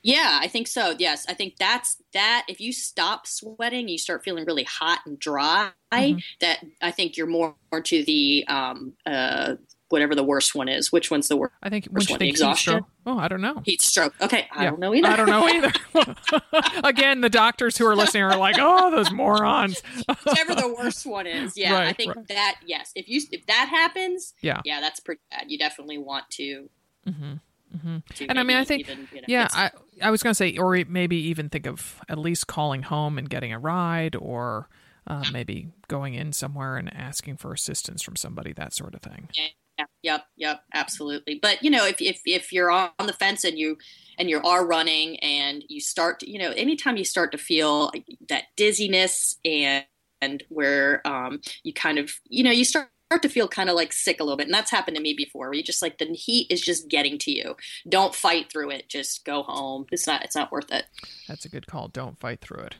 Yeah, I think so. Yes, I think that's that. If you stop sweating, you start feeling really hot and dry. Mm-hmm. That I think you're more to the um, uh, whatever the worst one is. Which one's the worst? I think worst one? think the exhaustion. Oh, I don't know. Heat stroke. Okay, I Yeah, don't know either. I don't know either. Again, the doctors who are listening are like, "Oh, those morons." Whichever the worst one is. Yeah, I think right. that. Yes, if you if that happens, Yeah. yeah, that's pretty bad. You definitely want to. hmm hmm And I mean, I think, even, you know, yeah, I I was gonna say, or maybe even think of at least calling home and getting a ride, or uh, maybe going in somewhere and asking for assistance from somebody, that sort of thing. Yeah, yep, yep, absolutely. But you know, if if if you're on the fence and you and you are running and you start, to, you know, anytime you start to feel that dizziness and and where um, you kind of, you know, you start start to feel kind of like sick a little bit, and that's happened to me before. Where you just like the heat is just getting to you. Don't fight through it. Just go home. It's not. It's not worth it. That's a good call. Don't fight through it.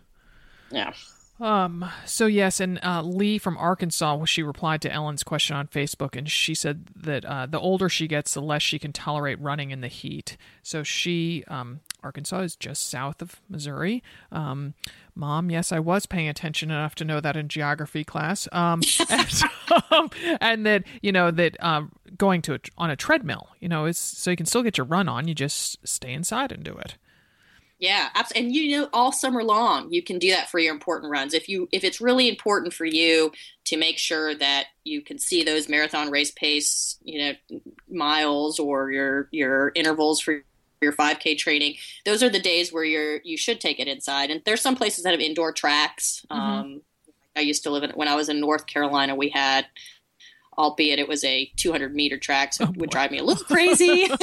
Yeah. Um. So yes, and uh, Lee from Arkansas, she replied to Ellen's question on Facebook, and she said that uh, the older she gets, the less she can tolerate running in the heat. So she, um, Arkansas is just south of Missouri. Um, Mom, yes, I was paying attention enough to know that in geography class. Um, and, um, and that you know that um, going to a, on a treadmill, you know, is so you can still get your run on. You just stay inside and do it. Yeah, abs- and you know, all summer long, you can do that for your important runs. If you if it's really important for you to make sure that you can see those marathon race pace, you know, miles or your your intervals for your 5K training, those are the days where you're you should take it inside. And there's some places that have indoor tracks. Mhm. Um, I used to live in when I was in North Carolina. We had albeit it was a 200 meter track, so it would drive me a little crazy.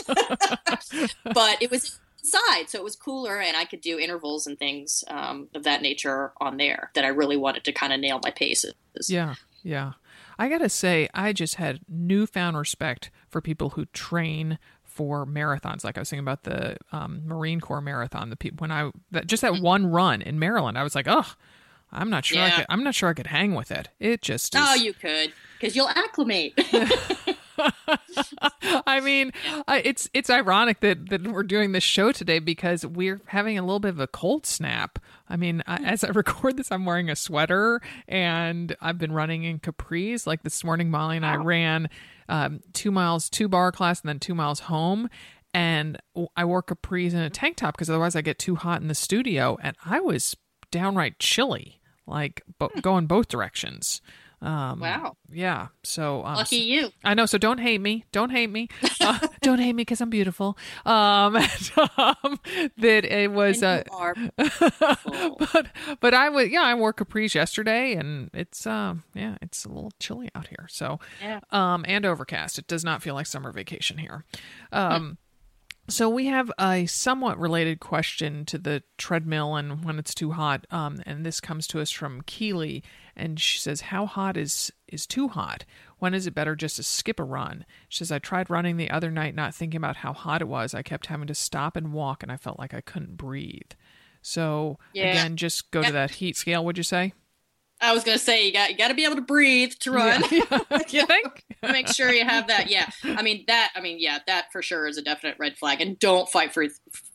but it was inside, so it was cooler, and I could do intervals and things um, of that nature on there that I really wanted to kind of nail my paces. Yeah, yeah. I gotta say, I just had newfound respect for people who train for marathons. Like I was thinking about the um, Marine Corps marathon. The people when I that, just that one run in Maryland, I was like, oh, I'm not sure. I could, I'm not sure I could hang with it. It just. Is, Oh, you could because you'll acclimate. I mean, it's it's ironic that that we're doing this show today because we're having a little bit of a cold snap. I mean, I, as I record this, I'm wearing a sweater and I've been running in capris. Like this morning, Molly and I ran um, two miles, two bar class, and then two miles home. And I wore capris and a tank top because otherwise I get too hot in the studio. And I was downright chilly, like bo- going both directions. Um, Wow. Yeah. So um, Lucky you. I know. So don't hate me. Don't hate me. Uh, don't hate me because I'm beautiful. Um, and, um, that it was. Uh, but but I was yeah I wore capris yesterday and it's um yeah it's a little chilly out here so Yeah. um and overcast. It does not feel like summer vacation here. Um. So we have a somewhat related question to the treadmill and when it's too hot. Um, and this comes to us from Keely, and she says, "How hot is is too hot? When is it better just to skip a run?" She says, "I tried running the other night, not thinking about how hot it was. I kept having to stop and walk, and I felt like I couldn't breathe." So Yeah. again, just go to that heat scale. Would you say? I was gonna say you got you got to be able to breathe to run. you think? Make sure you have that. Yeah, I mean that. I mean, yeah, that for sure is a definite red flag. And don't fight for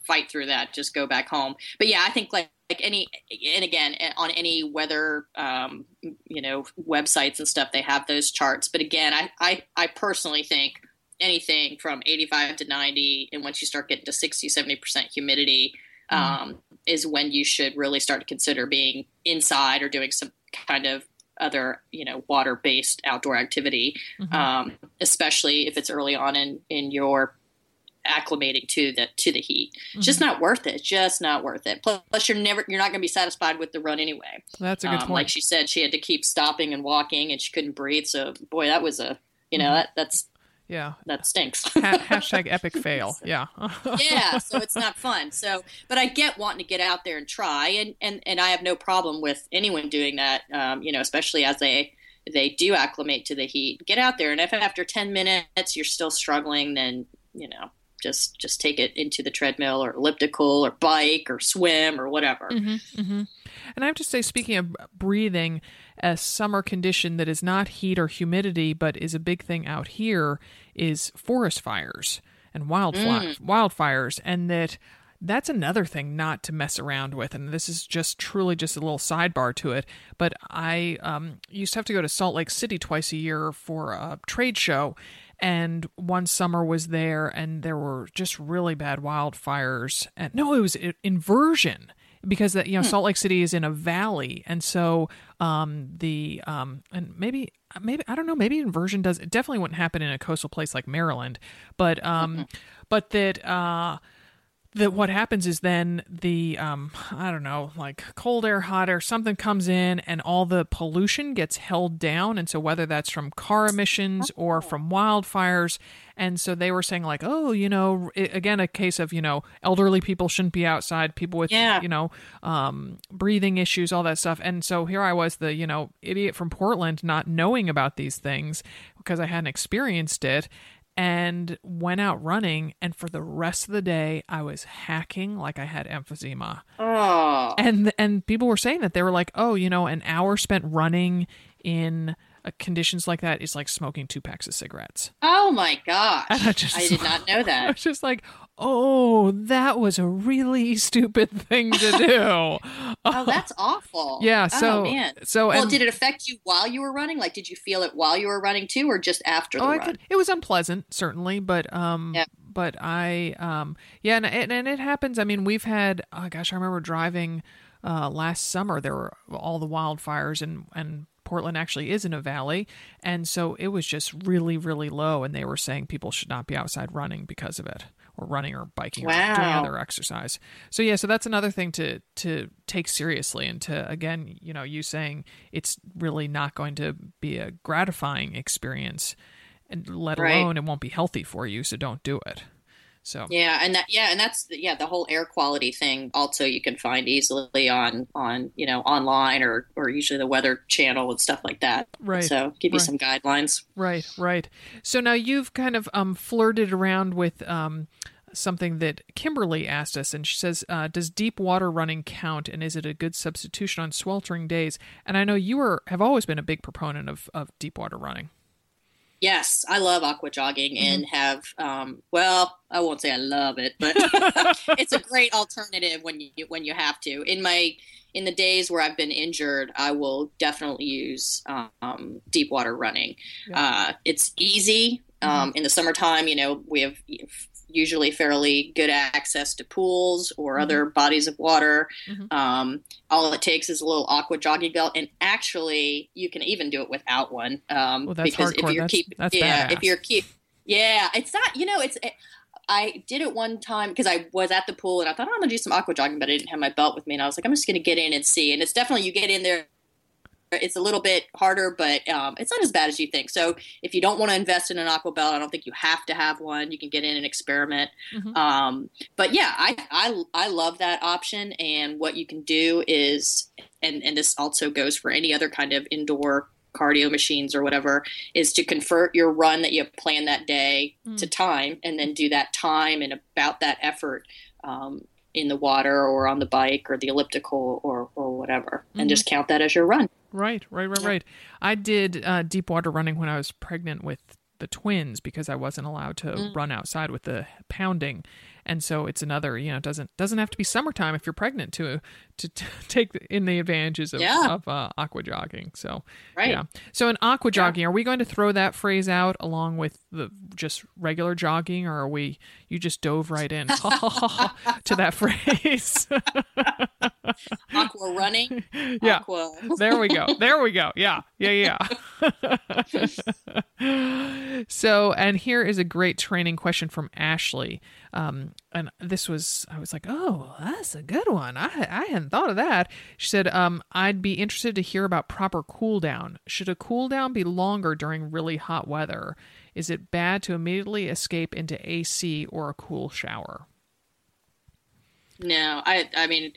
fight through that. Just go back home. But yeah, I think like like any and again eh, on any weather um, you know websites and stuff they have those charts. But again, I I, I personally think anything from 85 to 90 and once you start getting to 60 70% humidity um, is when you should really start to consider being inside or doing some kind of other you know water based outdoor activity Mhm. um, especially if it's early on in in your acclimating to the to the heat it's just not worth it just not worth it plus, plus you're never you're not going to be satisfied with the run anyway That's a good um, point. like she said she had to keep stopping and walking and she couldn't breathe so boy that was a you know Mhm. that that's yeah. that stinks Ha- hashtag epic fail. Yeah. yeah so it's not fun so but i get wanting to get out there and try and and and i have no problem with anyone doing that um, you know especially as they they do acclimate to the heat get out there and if after 10 minutes you're still struggling then you know just just take it into the treadmill or elliptical or bike or swim or whatever hmm hmm And I have to say, speaking of breathing, a summer condition that is not heat or humidity, but is a big thing out here, is forest fires and wildfli- Mm. wildfires, and that that's another thing not to mess around with. And this is just truly just a little sidebar to it. But I um, used to have to go to Salt Lake City twice a year for a trade show. And one summer was there, and there were just really bad wildfires. And no, it was inversion because that you know Salt Lake City is in a valley, and so um, the um, and maybe maybe I don't know maybe inversion does it definitely wouldn't happen in a coastal place like Maryland, but um, but that uh, that what happens is then the um i don't know like cold air hot air something comes in and all the pollution gets held down. And so whether that's from car emissions or from wildfires. And so they were saying like oh you know again a case of you know elderly people shouldn't be outside people with Yeah. you know um breathing issues all that stuff. And so here i was the you know idiot from portland not knowing about these things because i hadn't experienced it and went out running and for the rest of the day I was hacking like I had emphysema. oh And and people were saying that they were like, "Oh, you know, an hour spent running in uh, conditions like that is like smoking two packs of cigarettes." oh my gosh I just i did not know that. I was just like, "Oh, that was a really stupid thing to do." oh that's awful Yeah, so- oh, man so well and- did it affect you while you were running like did you feel it while you were running too or just after the oh, run could, it was unpleasant, certainly, but um, Yeah. but I um, yeah, and, and and it happens. I mean, we've had oh gosh, I remember driving uh last summer. There were all the wildfires, and and Portland actually is in a valley, and so it was just really really low, and they were saying people should not be outside running because of it. Or running or biking or doing Wow. other exercise. So yeah, so that's another thing to to take seriously and to again, you know, you saying it's really not going to be a gratifying experience and let Right. alone it won't be healthy for you so don't do it so Yeah, and that yeah, and that's yeah the whole air quality thing. Also, you can find easily on on you know online or or usually the Weather Channel and stuff like that. Right, So give you right. some guidelines. right right so now you've kind of um flirted around with um something that kimberly asked us and she says uh, does deep water running count and is it a good substitution on sweltering days and i know you are have always been a big proponent of, of deep water running Yes, I love aqua jogging and Mm-hmm. have um well, I won't say I love it, but it's a great alternative when you when you have to. In my in the days where I've been injured, I will definitely use um, deep water running. Uh, it's easy. Um, In the summertime, you know, we have usually fairly good access to pools or other bodies of water. Mhm. Um, all it takes is a little aqua jogging belt, and actually, you can even do it without one. Um, Well, that's because hardcore. if you're That's- keep, that's yeah, badass. if you're keep, yeah, it's not. You know, it's. I did it one time because I was at the pool and I thought oh, I'm gonna do some aqua jogging, but I didn't have my belt with me, and I was like, I'm just gonna get in and see. And it's definitely you get in there it's a little bit harder, but um, it's not as bad as you think. So if you don't want to invest in an aqua belt, I don't think you have to have one. You can get in and experiment. Mhm. Um, but yeah, I, I I love that option. And what you can do is, and and this also goes for any other kind of indoor cardio machines or whatever, is to convert your run that you have planned that day Mm. to time, and then do that time and about that effort. Um, in the water or on the bike or the elliptical or, or whatever, Mhm. and just count that as your run. Right, right, right, right. I did uh, deep water running when I was pregnant with the twins because I wasn't allowed to Mm. run outside with the pounding, and so it's another. You know, it doesn't doesn't have to be summertime if you're pregnant to to, t- take in the advantages of, Yeah. of uh, aqua jogging. So Right. yeah. So in aqua jogging, are we going to throw that phrase out along with the just regular jogging, or are we? You just dove right in to that phrase. Aqua running. yeah. Aqua. there we go. There we go. Yeah. Yeah. Yeah. so, and here is a great training question from Ashley. Um, and this was, I was like, oh, that's a good one. I, I hadn't thought of that. She said, um, I'd be interested to hear about proper cool down. Should a cool down be longer during really hot weather? Is it bad to immediately escape into AC or a cool shower? No, I I mean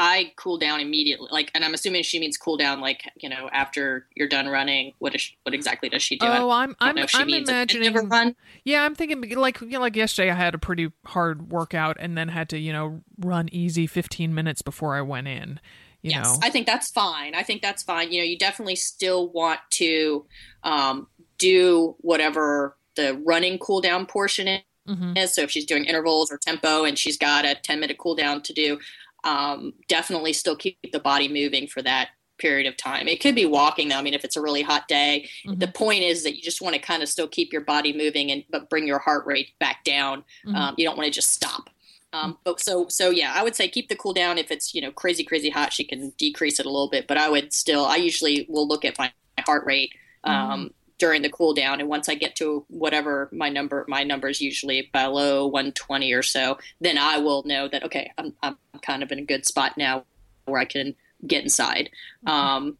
I cool down immediately. Like, and I'm assuming she means cool down, like you know, after you're done running. What is she, what exactly does she do? Oh, I'm I'm know if she I'm means at the end imagining. run. Yeah, I'm thinking like you know, like yesterday I had a pretty hard workout and then had to you know run easy 15 minutes before I went in. You yes, know, I think that's fine. I think that's fine. You know, you definitely still want to um, do whatever the running cool down portion is. Mhm. So if she's doing intervals or tempo and she's got a 10 minute cool down to do, um, definitely still keep the body moving for that period of time. It could be walking though. I mean, if it's a really hot day, the point is that you just want to kind of still keep your body moving and but bring your heart rate back down. Mhm. Um, you don't want to just stop. Um, but so so yeah, I would say keep the cool down. If it's you know crazy crazy hot, she can decrease it a little bit. But I would still I usually will look at my, my heart rate um, during the cool down, and once I get to whatever my number my number is usually below 120 or so, then I will know that okay, I'm I'm kind of in a good spot now where I can get inside. Um,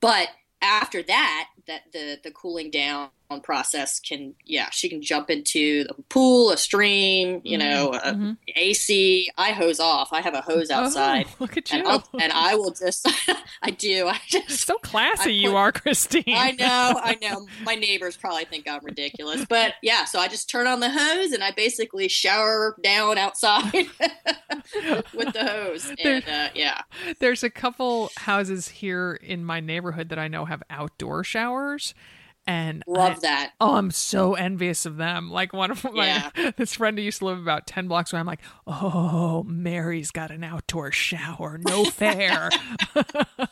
but after that, that the the cooling down process can yeah she can jump into the pool, a stream, you know, a Mhm. AC. I hose off. I have a hose outside. Oh, look at And, you. I'll, and I will just, I do. I just so classy I you are, Christine. I know, I know. My neighbors probably think I'm ridiculous, but yeah. So I just turn on the hose and I basically shower down outside with the hose, and uh, yeah, There's a couple houses here in my neighborhood that I know have outdoor showers. And love I- that. Oh, I'm so envious of them. Like one of my Yeah. this friend who used to live about ten blocks away. I'm like, oh, Mary's got an outdoor shower. No fair.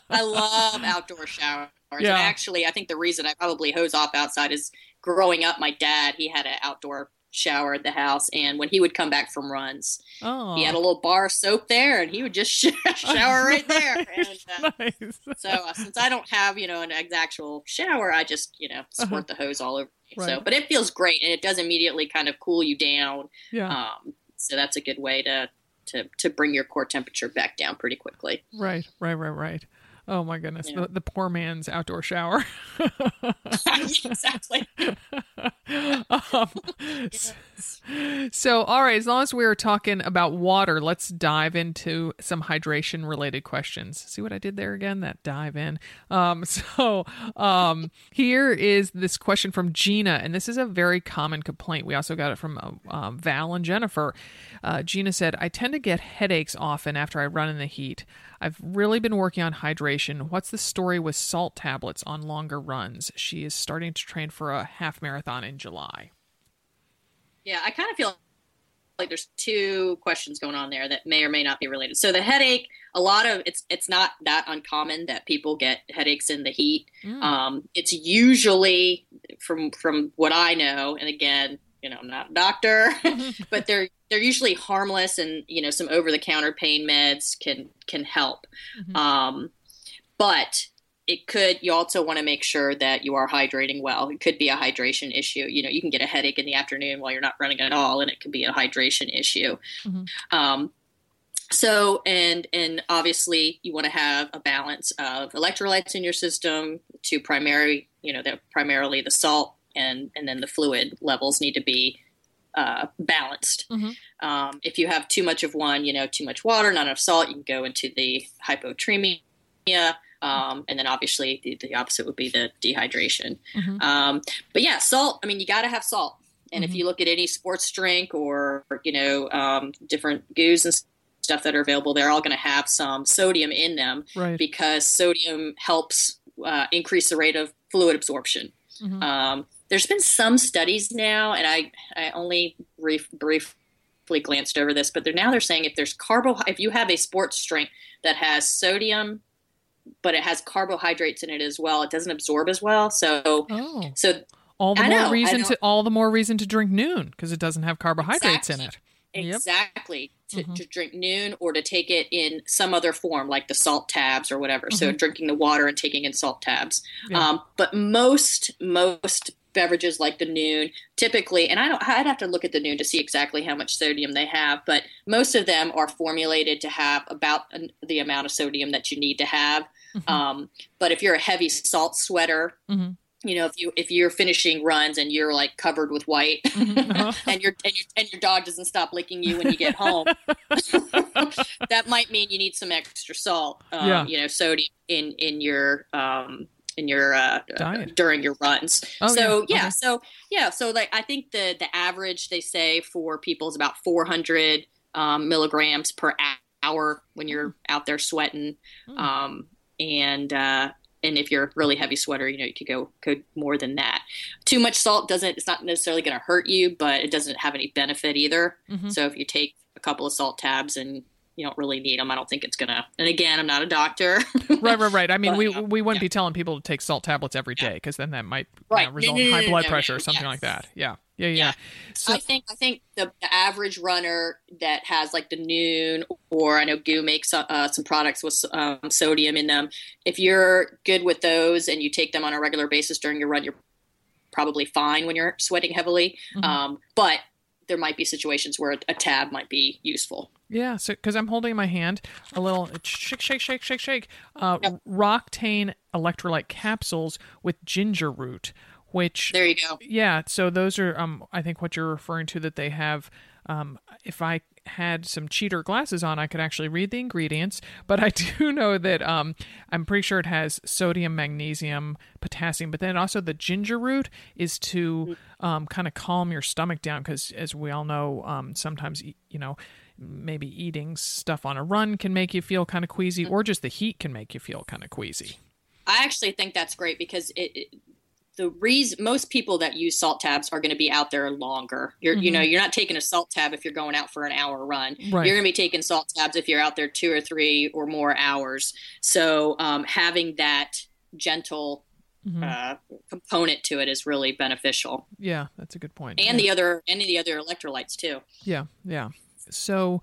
I love outdoor showers. Yeah. And actually, I think the reason I probably hose off outside is growing up. My dad he had an outdoor shower at the house, and when he would come back from runs, oh, he had a little bar of soap there, and he would just shower right there. And, uh, nice. So uh, since I don't have, you know, an actual shower, I just, you know, squirt the hose all over. me. So, Uh-huh. But it feels great, and it does immediately kind of cool you down. Yeah. Um, so that's a good way to to to bring your core temperature back down pretty quickly. Right, right, right, right. Oh my goodness, Yeah. the, the poor man's outdoor shower. exactly. um, s- So, all right, as long as we're talking about water, let's dive into some hydration related questions. See what I did there again? That dive in. Um, so, um, here is this question from Gina, and this is a very common complaint. We also got it from uh, um, Val and Jennifer. Uh, Gina said, I tend to get headaches often after I run in the heat. I've really been working on hydration. What's the story with salt tablets on longer runs? She is starting to train for a half marathon in July. Yeah, I kind of feel like there's two questions going on there that may or may not be related. So the headache, a lot of it's it's not that uncommon that people get headaches in the heat. Mm. Um, it's usually from from what I know, and again, you know, I'm not a doctor, but they're they're usually harmless, and you know, some over the counter pain meds can can help. Mhm. Um, but it could you also want to make sure that you are hydrating well it could be a hydration issue you know you can get a headache in the afternoon while you're not running at all and it could be a hydration issue Mhm. um, so and and obviously you want to have a balance of electrolytes in your system to primary you know primarily the salt and and then the fluid levels need to be uh, balanced Mm-hmm. um, if you have too much of one you know too much water not enough salt you can go into the hyponatremia um, and then obviously the, the opposite would be the dehydration Mhm. um, but yeah salt i mean you got to have salt and if Mhm. you look at any sports drink or you know um, different goos and stuff that are available they're all going to have some sodium in them Right. because sodium helps uh, increase the rate of fluid absorption Mhm. um, there's been some studies now and i, I only brief, briefly glanced over this but they're now they're saying if there's carbo if you have a sports drink that has sodium but it has carbohydrates in it as well it doesn't absorb as well so Oh. so All the I more know, reason to all the more reason to drink Nuun because it doesn't have carbohydrates in it. Yep. Exactly. To, Mhm. to drink Nuun or to take it in some other form, like the salt tabs or whatever. So Mhm. drinking the water and taking in salt tabs. Yeah. Um, but most most beverages like the Nuun typically, and I don't, I'd have to look at the Nuun to see exactly how much sodium they have. But most of them are formulated to have about the amount of sodium that you need to have. Mhm. Um, but if you're a heavy salt sweater, Mhm. you know, if you if you're finishing runs and you're like covered with white, Uh-huh. and your and your and your dog doesn't stop licking you when you get home, that might mean you need some extra salt. Um, Yeah. You know, sodium in in your um in your uh, during your runs. Oh, so yeah. yeah, Okay. so yeah, so like I think the the average they say for people is about 400 um, milligrams per hour when you're out there sweating, Mm. um, and uh, and if you're a really heavy sweater, you know you could go could more than that. Too much salt doesn't it's not necessarily going to hurt you, but it doesn't have any benefit either. Mhm. So if you take a couple of salt tabs and you don't really need them, I don't think it's gonna. And again, I'm not a doctor. right, right, right. I mean, But, we uh, we wouldn't be telling people to take salt tablets every day because then that might Right. know, No, result no, in high no, blood no, pressure no, or something yes. like that. Yeah, yeah, yeah. So I think I think the, the average runner that has like the Nuun or I know GU makes uh, some products with um, sodium in them. If you're good with those and you take them on a regular basis during your run, you're probably fine when you're sweating heavily. Mhm. Um, but there might be situations where a tab might be useful. Yeah, so because I'm holding in my hand a little shake, shake, shake, shake, shake, uh, Roctane electrolyte capsules with ginger root, which There you go. yeah. So those are um, I think what you're referring to that they have. Um, if I had some cheater glasses on, I could actually read the ingredients. But I do know that um, I'm pretty sure it has sodium, magnesium, potassium, but then also the ginger root is to um, kind of calm your stomach down because, as we all know, um, sometimes you know maybe eating stuff on a run can make you feel kind of queasy, or just the heat can make you feel kind of queasy. I actually think that's great because it, it the reason most people that use salt tabs are going to be out there longer. You're you Mhm. know you're not taking a salt tab if you're going out for an hour run. Right. You're going to be taking salt tabs if you're out there two or three or more hours. So um, having that gentle Mhm. uh, component to it is really beneficial, Yeah, that's a good point. and Yeah. the other any of the other electrolytes too. Yeah, yeah. So,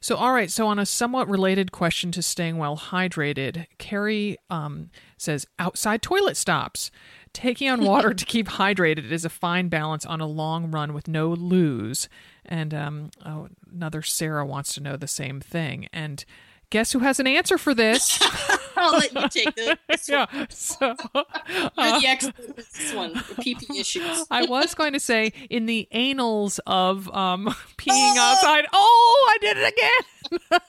so all right. So, on a somewhat related question to staying well hydrated, Carrie um, says outside toilet stops. Taking on water to keep hydrated is a fine balance on a long run with no loos. And um, oh, another Sarah wants to know the same thing. And guess who has an answer for this? I'll let you take the, this yeah. So, uh, the expert with this one. PP issues. I was going to say in the annals of um, peeing outside. Oh, I did it again.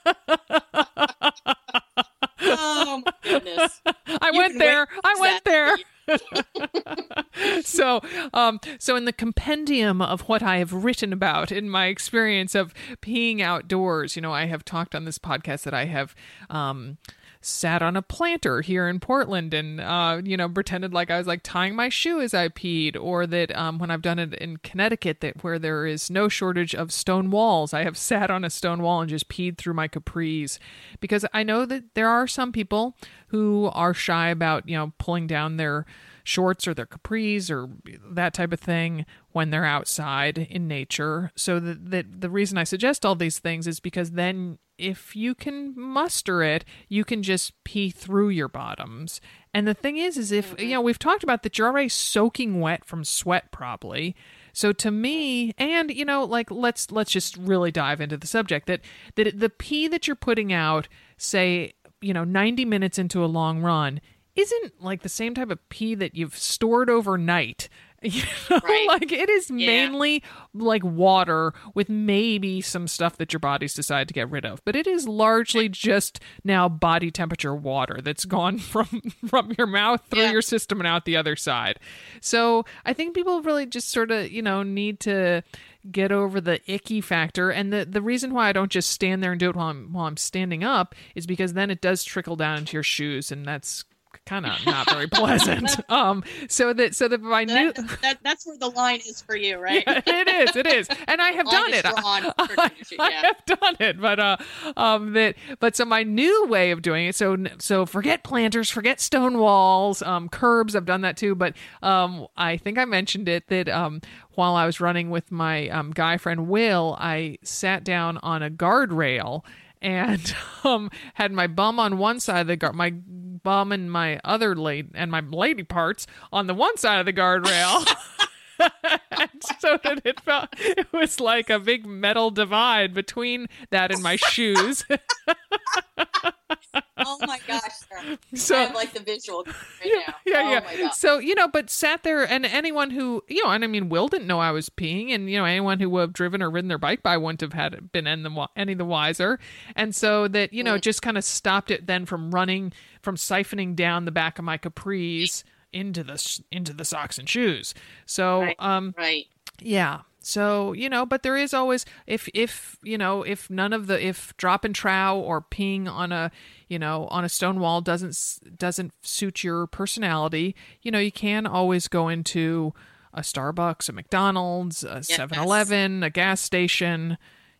Oh my goodness. I You went there. I went there. so, um, so in the compendium of what I have written about in my experience of peeing outdoors, you know, I have talked on this podcast that I have, um, sat on a planter here in Portland and uh, you know pretended like I was like tying my shoe as I peed, or that um, when I've done it in Connecticut, that where there is no shortage of stone walls, I have sat on a stone wall and just peed through my capris, because I know that there are some people who are shy about you know pulling down their shorts or their capris or that type of thing when they're outside in nature. So that the, the reason I suggest all these things is because then if you can muster it, you can just pee through your bottoms. And the thing is, is if mm-hmm. you know we've talked about that, you're already soaking wet from sweat, probably. So to me, and you know, like let's let's just really dive into the subject that that the pee that you're putting out, say, you know, 90 minutes into a long run, isn't like the same type of pee that you've stored overnight. You know, Right. like it is Yeah. mainly like water with maybe some stuff that your body's decided to get rid of, but it is largely just now body temperature water that's mm-hmm. gone from from your mouth through Yeah. your system and out the other side. So I think people really just sort of you know need to get over the icky factor and the the reason why I don't just stand there and do it while I'm while I'm standing up is because then it does trickle down into your shoes and that's kind of not very pleasant. Um so that so that my new That, that, that's where the line is for you, right? Yeah, it is. It is, and I have done it. I, I- you, I have done it, but uh, um, that but so my new way of doing it. So so forget planters, forget stone walls, um, curbs. I've done that too, but um, I think I mentioned it that um, while I was running with my um guy friend Will, I sat down on a guardrail and um had my bum on one side of the guard my bum and my other lady and my lady parts on the one side of the guardrail. So that it felt it was like a big metal divide between that and my shoes oh my gosh, sir. So- I have like the visual right now. yeah, oh yeah. My God. So you know, but sat there, and anyone who you know, and I mean, Will didn't know I was peeing, and you know, anyone who would have driven or ridden their bike by wouldn't have had been any the any the wiser, and so that you know, Mm. just kind of stopped it then from running from siphoning down the back of my capris into the into the socks and shoes. So Right. um, right. yeah. So, you know, but there is always if if, you know, if none of the if dropping trow or peeing on a, you know, on a stone wall doesn't doesn't suit your personality, you know, you can always go into a Starbucks, a McDonald's, a 7-Eleven, a gas station,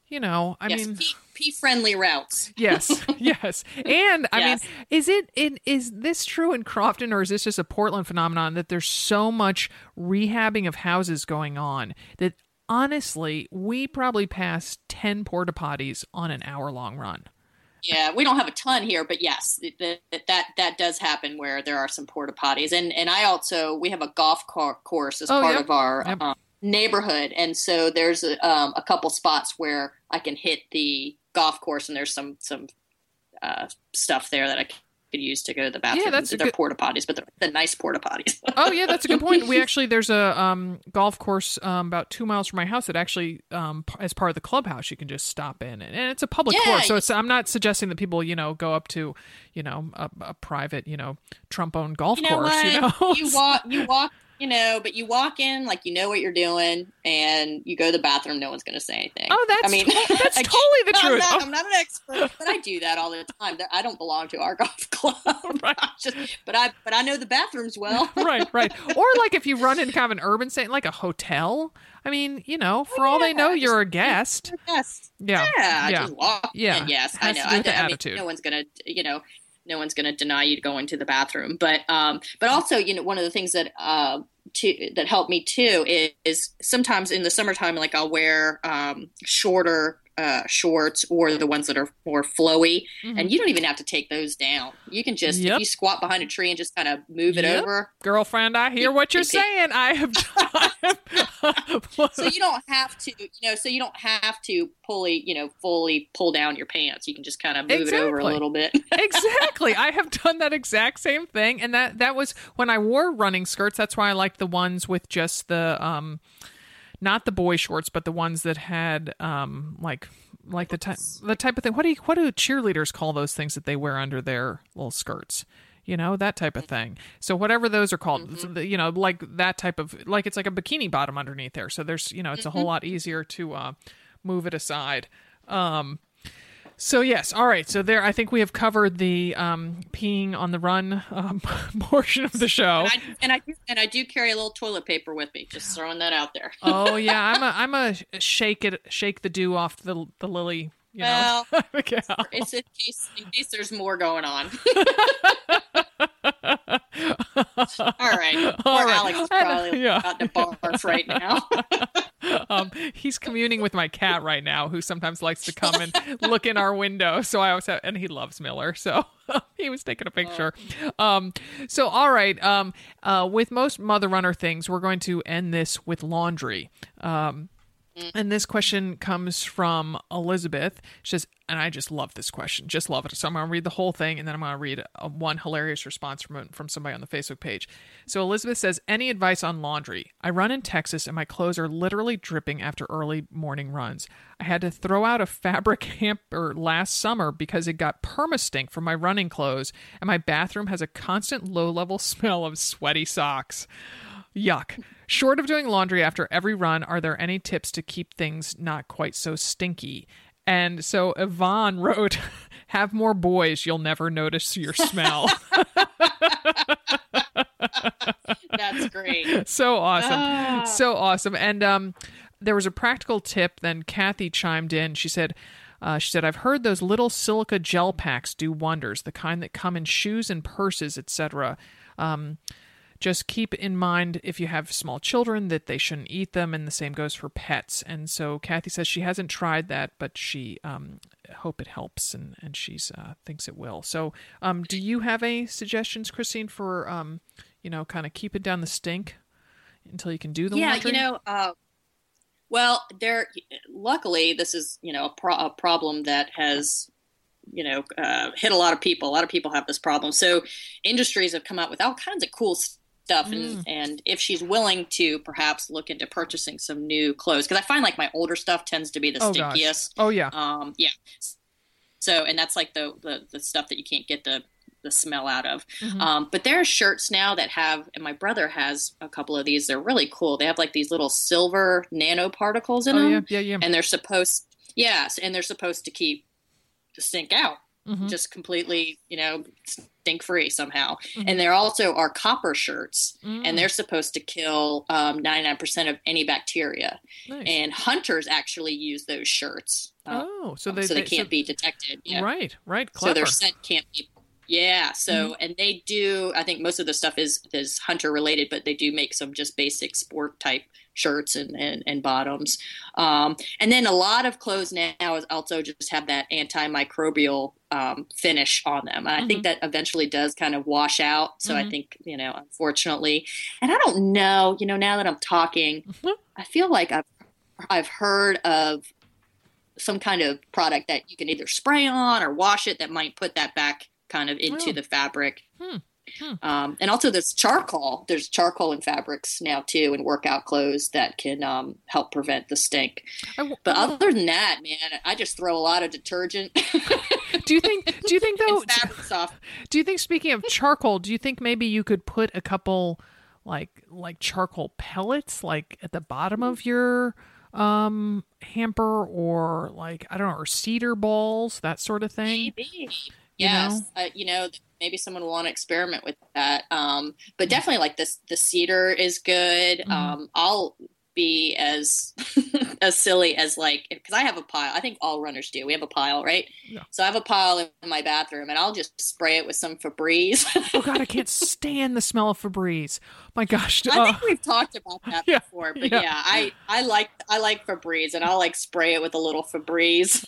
you know, I yes, mean pee friendly routes. Yes, yes. And I Yes. mean, is it in is this true in Crofton or is this just a Portland phenomenon that there's so much rehabbing of houses going on that honestly, we probably pass 10 porta potties on an hour long run. Yeah, we don't have a ton here, but yes, that that that, that does happen where there are some porta potties, and and I also we have a golf course as Oh, part yep. of our Yep. um, neighborhood, and so there's a, um, a couple spots where I can hit the golf course, and there's some some uh, stuff there that I could use to go to the bathroom. Yeah, that's they're good- porta potties, but they're the nice porta potties. Oh yeah, that's a good point. We actually there's a um, golf course um, about two miles from my house that actually um, as part of the clubhouse you can just stop in, and, and it's a public Yeah, course. So it's I'm not suggesting that people you know go up to you know a, a private you know Trump owned golf you know course. what? You know, you walk, you walk, you know, but you walk in like you know what you're doing, and you go to the bathroom. No one's going to say anything. Oh, that's I mean, to- that's I- totally the I'm truth. Not, Oh. I'm not an expert, but I do that all the time. I don't belong to our golf club, I just, but I but I know the bathrooms well. right, right. Or like if you run in kind of an urban setting, like a hotel. I mean, you know, oh, for all they know, you're a guest. Yes. Yeah, Yeah, yeah. just walk. Yeah, in. Yes, has I know. I, the I mean, attitude. no one's gonna, you know, no one's gonna deny you going to the bathroom. But, um, but also, you know, one of the things that, uh, to, that helped me too is, is sometimes in the summertime, like I'll wear um, shorter uh, shorts or the ones that are more flowy, and you don't even have to take those down. You can just Mm-hmm. Yep. if you squat behind a tree and just kind of move it Yep. over. Girlfriend, I hear what you're saying. I have. so you don't have to, you know, so you don't have to fully, you know, fully pull down your pants. You can just kind of move it over a little bit. exactly. I have done that exact same thing, and that that was when I wore running skirts. That's why I like the ones with just the um, not the boy shorts, but the ones that had um, like like the type the type of thing. What do you, what do cheerleaders call those things that they wear under their little skirts? You know that type of thing. So whatever those are called, the- you know, like that type of like it's like a bikini bottom underneath there. So there's you know it's a whole lot easier to uh, move it aside. Um, so yes, all right. So there, I think we have covered the um, peeing on the run um, portion of the show. And I, and I and I do carry a little toilet paper with me. Just throwing that out there. oh yeah, I'm a I'm a shake it shake the dew off the the lily You well, know, it's in case, in case there's more going on. All right. Poor All right. Alex is probably Yeah. about to barf right now. um, he's communing with my cat right now, who sometimes likes to come and look in our window. So I always have, and he loves Miller, so he was taking a picture. Um, so all right, um, uh, with most Mother Runner things, we're going to end this with laundry. Um, Mm. and this question comes from Elizabeth. She says, and I just love this question, just love it. So I'm going to read the whole thing, and then I'm going to read a, one hilarious response from from somebody on the Facebook page. So Elizabeth says, "Any advice on laundry? I run in Texas, and my clothes are literally dripping after early morning runs. I had to throw out a fabric hamper last summer because it got permastink from my running clothes, and my bathroom has a constant low level smell of sweaty socks." Yuck. Short of doing laundry after every run, are there any tips to keep things not quite so stinky? And so Yvonne wrote, Have more boys, you'll never notice your smell. That's great. so awesome. Ah. So awesome. And um, there was a practical tip. Then Kathy chimed in. She said, uh, she said, I've heard those little silica gel packs do wonders, the kind that come in shoes and purses, etc. Um, just keep in mind if you have small children that they shouldn't eat them, and the same goes for pets. And so Kathy says she hasn't tried that, but she um, hope it helps, and and she's uh, thinks it will. So, um, do you have any suggestions, Christine, for um, you know, kind of keeping down the stink until you can do the yeah, laundry? you know, uh, well, there. Luckily, this is you know a, pro- a problem that has you know uh, hit a lot of people. A lot of people have this problem. So industries have come out with all kinds of cool stuff. And, and if she's willing to perhaps look into purchasing some new clothes, because I find like my older stuff tends to be the Oh, gosh. stinkiest. Oh, yeah. Um, yeah. So, and that's like the, the, the stuff that you can't get the, the smell out of. Mhm. Um, but there are shirts now that have, and my brother has a couple of these. They're really cool. They have like these little silver nanoparticles in Oh, them. yeah, yeah, yeah. And they're supposed, yes, and they're supposed to keep the stink out, Mhm. just completely, you know, stink free somehow. Mhm. And there also are copper shirts, Mm. and they're supposed to kill um, 99% of any bacteria. Nice. And hunters actually use those shirts. uh, Oh, so they, so they they- can't be detected. Yeah. Right, right. So Clever. their scent can't be. Yeah. So and they do. I think most of the stuff is is hunter related, but they do make some just basic sport type shirts and and, and bottoms. Um, and then a lot of clothes now is also just have that antimicrobial um, finish on them. And I think Mhm. that eventually does kind of wash out. So I Mhm. think you know, unfortunately, and I don't know. You know, now that I'm talking, Mm-hmm. I feel like I've I've heard of some kind of product that you can either spray on or wash it that might put that back kind of into Oh. the fabric. Hmm. Hmm. Um, and also there's charcoal. There's charcoal in fabrics now too, in workout clothes that can um, help prevent the stink. W- But other than that, man, I just throw a lot of detergent. do you think? Do you think though? fabric. Do you think? Speaking of charcoal, do you think maybe you could put a couple, like like charcoal pellets, like at the bottom of your um hamper, or like I don't know, or cedar balls, that sort of thing? Maybe. You Yes, know? uh, you know, maybe someone will want to experiment with that. Um, but definitely, like this, the cedar is good. Mhm. Um, I'll be as as silly as like because I have a pile. I think all runners do. We have a pile, right? Yeah. So I have a pile in my bathroom, and I'll just spray it with some Febreze. oh God, I can't stand the smell of Febreze. My gosh. I uh, think we've talked about that Yeah, before, but yeah. yeah. I I like I like Febreze, and I'll like spray it with a little Febreze.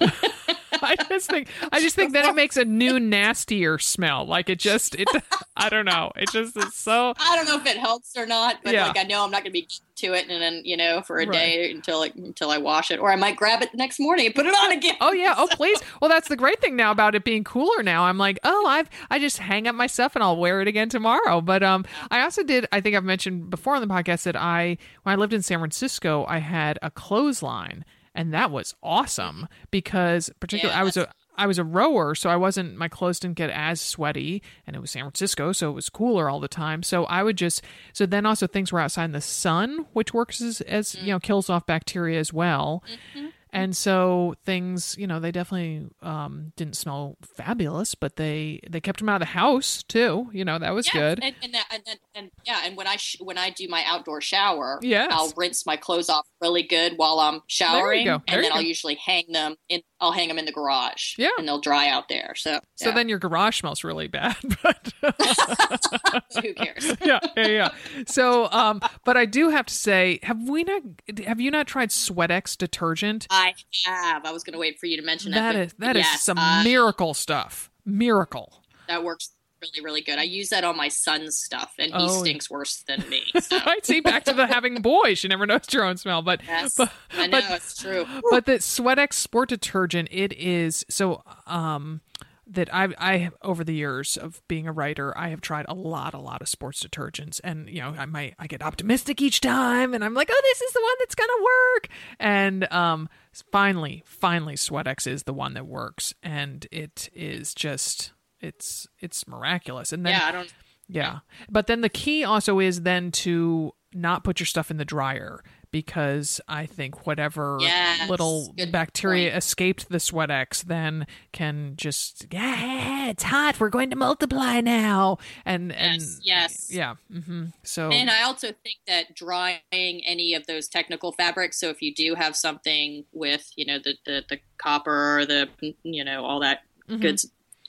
I just think I just think that it makes a new nastier smell. Like it just it I don't know. It just is so I don't know if it helps or not, but Yeah. like I know I'm not going to be to it, and then you know for a Right. day until like, until I wash it, or I might grab it the next morning and put it on again. Oh yeah, oh please. Well, that's the great thing now about it being cooler now. I'm like, "Oh, I've I just hang up my stuff and I'll wear it again tomorrow." But um I also did I think I've mentioned before on the podcast that I when I lived in San Francisco, I had a clothesline and that was awesome because particularly Yeah, I was a I was a rower, so I wasn't my clothes didn't get as sweaty, and it was San Francisco, so it was cooler all the time. So I would just so then also things were outside in the sun, which works as, as you mm. know kills off bacteria as well. Mm-hmm. And so things, you know, they definitely um, didn't smell fabulous, but they they kept them out of the house too. You know, that was Yes, good. And, and, that, and, and, and yeah, and when I sh- when I do my outdoor shower, yeah, I'll rinse my clothes off really good while I'm showering, and then I'll usually hang them in I'll hang them in the garage. Yeah. And they'll dry out there. So, So yeah. then your garage smells really bad, but who cares? yeah, yeah, yeah. So, um, but I do have to say, have we not? Have you not tried Sweat X detergent? I have. I was going to wait for you to mention that. That is that is some uh, miracle stuff. Miracle. That works really, really good. I use that on my son's stuff, and he Oh, yeah. stinks worse than me. So. I see. Back to the having boys. You never noticed your own smell, but Yes, but, I know but- it's true. but the Sweat X sport detergent, it is so um that I I over the years of being a writer, I have tried a lot, a lot of sports detergents, and you know I might I get optimistic each time, and I'm like, oh, this is the one that's gonna work, and um finally, finally, Sweat X is the one that works, and it is just it's it's miraculous, and then yeah, I don't. yeah. But then the key also is then to not put your stuff in the dryer because I think whatever Yes, little bacteria point. escaped the Sweat X then can just yeah, it's hot. We're going to multiply now. And and Yes, yes. yeah. hmm So And I also think that drying any of those technical fabrics. So if you do have something with, you know, the the, the copper, or the you know, all that Mhm. good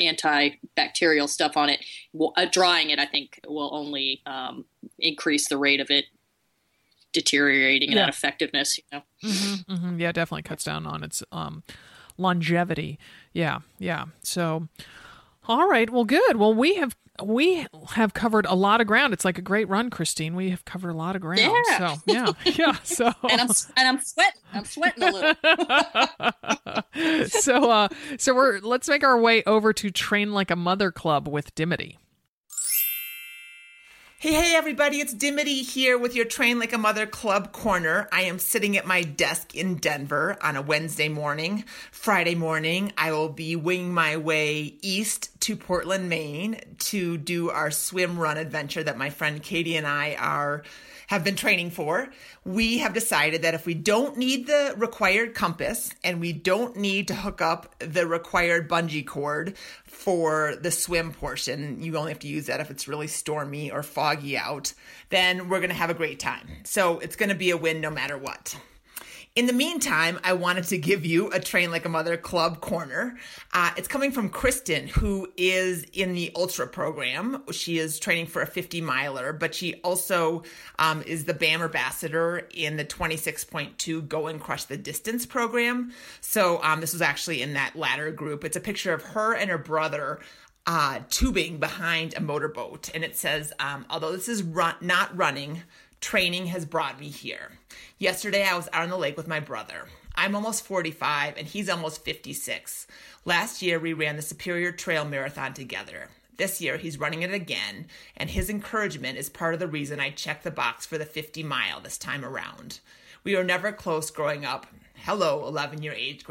antibacterial stuff on it, well, uh, drying it, I think, will only um, increase the rate of it deteriorating and Yeah. that effectiveness. You know. hmm hmm Yeah, definitely cuts down on its um, longevity. Yeah, yeah. So, all right. Well, good. Well, we have we have covered a lot of ground. It's like a great run, Christine. We have covered a lot of ground. Yeah. So yeah, yeah. So And I'm and I'm sweating. I'm sweating a little. so uh so we're let's make our way over to Train Like a Mother Club with Dimity. Hey, hey, everybody, it's Dimity here with your Train Like a Mother Club Corner. I am sitting at my desk in Denver on a Wednesday morning. Friday morning, I will be winging my way east to Portland, Maine to do our swim run adventure that my friend Katie and I are have been training for. We have decided that if we don't need the required compass and we don't need to hook up the required bungee cord for the swim portion, you only have to use that if it's really stormy or foggy out, then we're going to have a great time. So it's going to be a win no matter what. In the meantime, I wanted to give you a Train Like a Mother Club corner. Uh, it's coming from Kristen, who is in the Ultra program. She is training for a 50 miler, but she also um, is the BAMR ambassador in the 26.2 Go and Crush the Distance program. So um, this was actually in that latter group. It's a picture of her and her brother uh, tubing behind a motorboat. And it says, um, although this is run- not running, training has brought me here. Yesterday, I was out on the lake with my brother. I'm almost 45 and he's almost 56. Last year, we ran the Superior Trail Marathon together. This year, he's running it again, and his encouragement is part of the reason I checked the box for the 50 mile this time around. We were never close growing up. Hello, 11 year age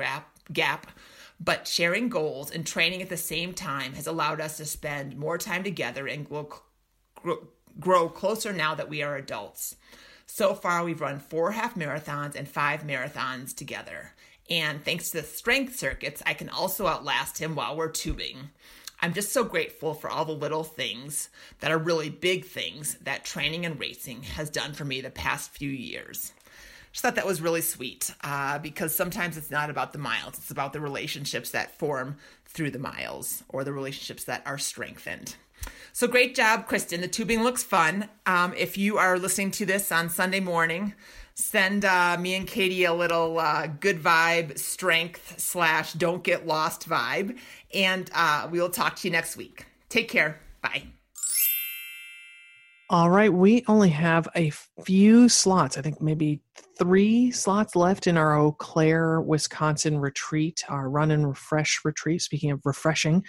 gap. But sharing goals and training at the same time has allowed us to spend more time together and grow, grow, grow closer now that we are adults. So far, we've run four half marathons and five marathons together. And thanks to the strength circuits, I can also outlast him while we're tubing. I'm just so grateful for all the little things that are really big things that training and racing has done for me the past few years. Just thought that was really sweet uh, because sometimes it's not about the miles, it's about the relationships that form through the miles or the relationships that are strengthened. So great job, Kristen. The tubing looks fun. Um, if you are listening to this on Sunday morning, send uh, me and Katie a little uh, good vibe, strength slash don't get lost vibe, and uh, we will talk to you next week. Take care. Bye. All right, we only have a few slots. I think maybe three slots left in our Eau Claire, Wisconsin retreat, our run and refresh retreat. Speaking of refreshing,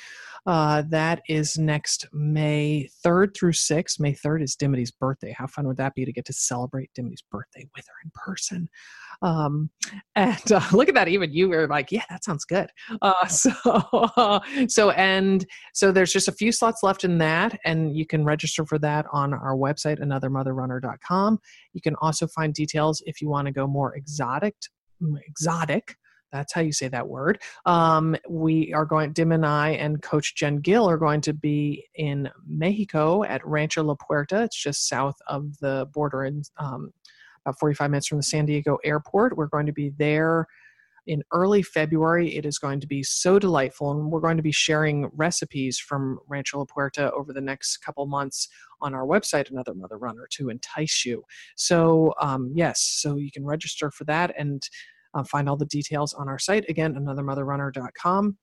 uh, that is next May 3rd through 6th. May 3rd is Dimity's birthday. How fun would that be to get to celebrate Dimity's birthday with her in person? Um, and uh, look at that, even you were like, yeah, that sounds good. Uh, so, so, and so there's just a few slots left in that, and you can register for that on our website, anothermotherrunner.com. You can also find details if you want to go more exotic, exotic. That's how you say that word. Um, we are going, Dim and I and Coach Jen Gill are going to be in Mexico at Rancho La Puerta. It's just south of the border and um, about 45 minutes from the San Diego airport. We're going to be there in early February. It is going to be so delightful, and we're going to be sharing recipes from Rancho La Puerta over the next couple months on our website, Another Mother Runner, to entice you. So, um, yes, so you can register for that and uh, find all the details on our site. Again, anothermotherrunner.com.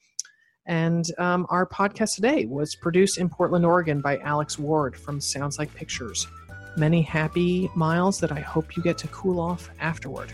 And um, our podcast today was produced in Portland, Oregon by Alex Ward from Sounds Like Pictures. Many happy miles that I hope you get to cool off afterward.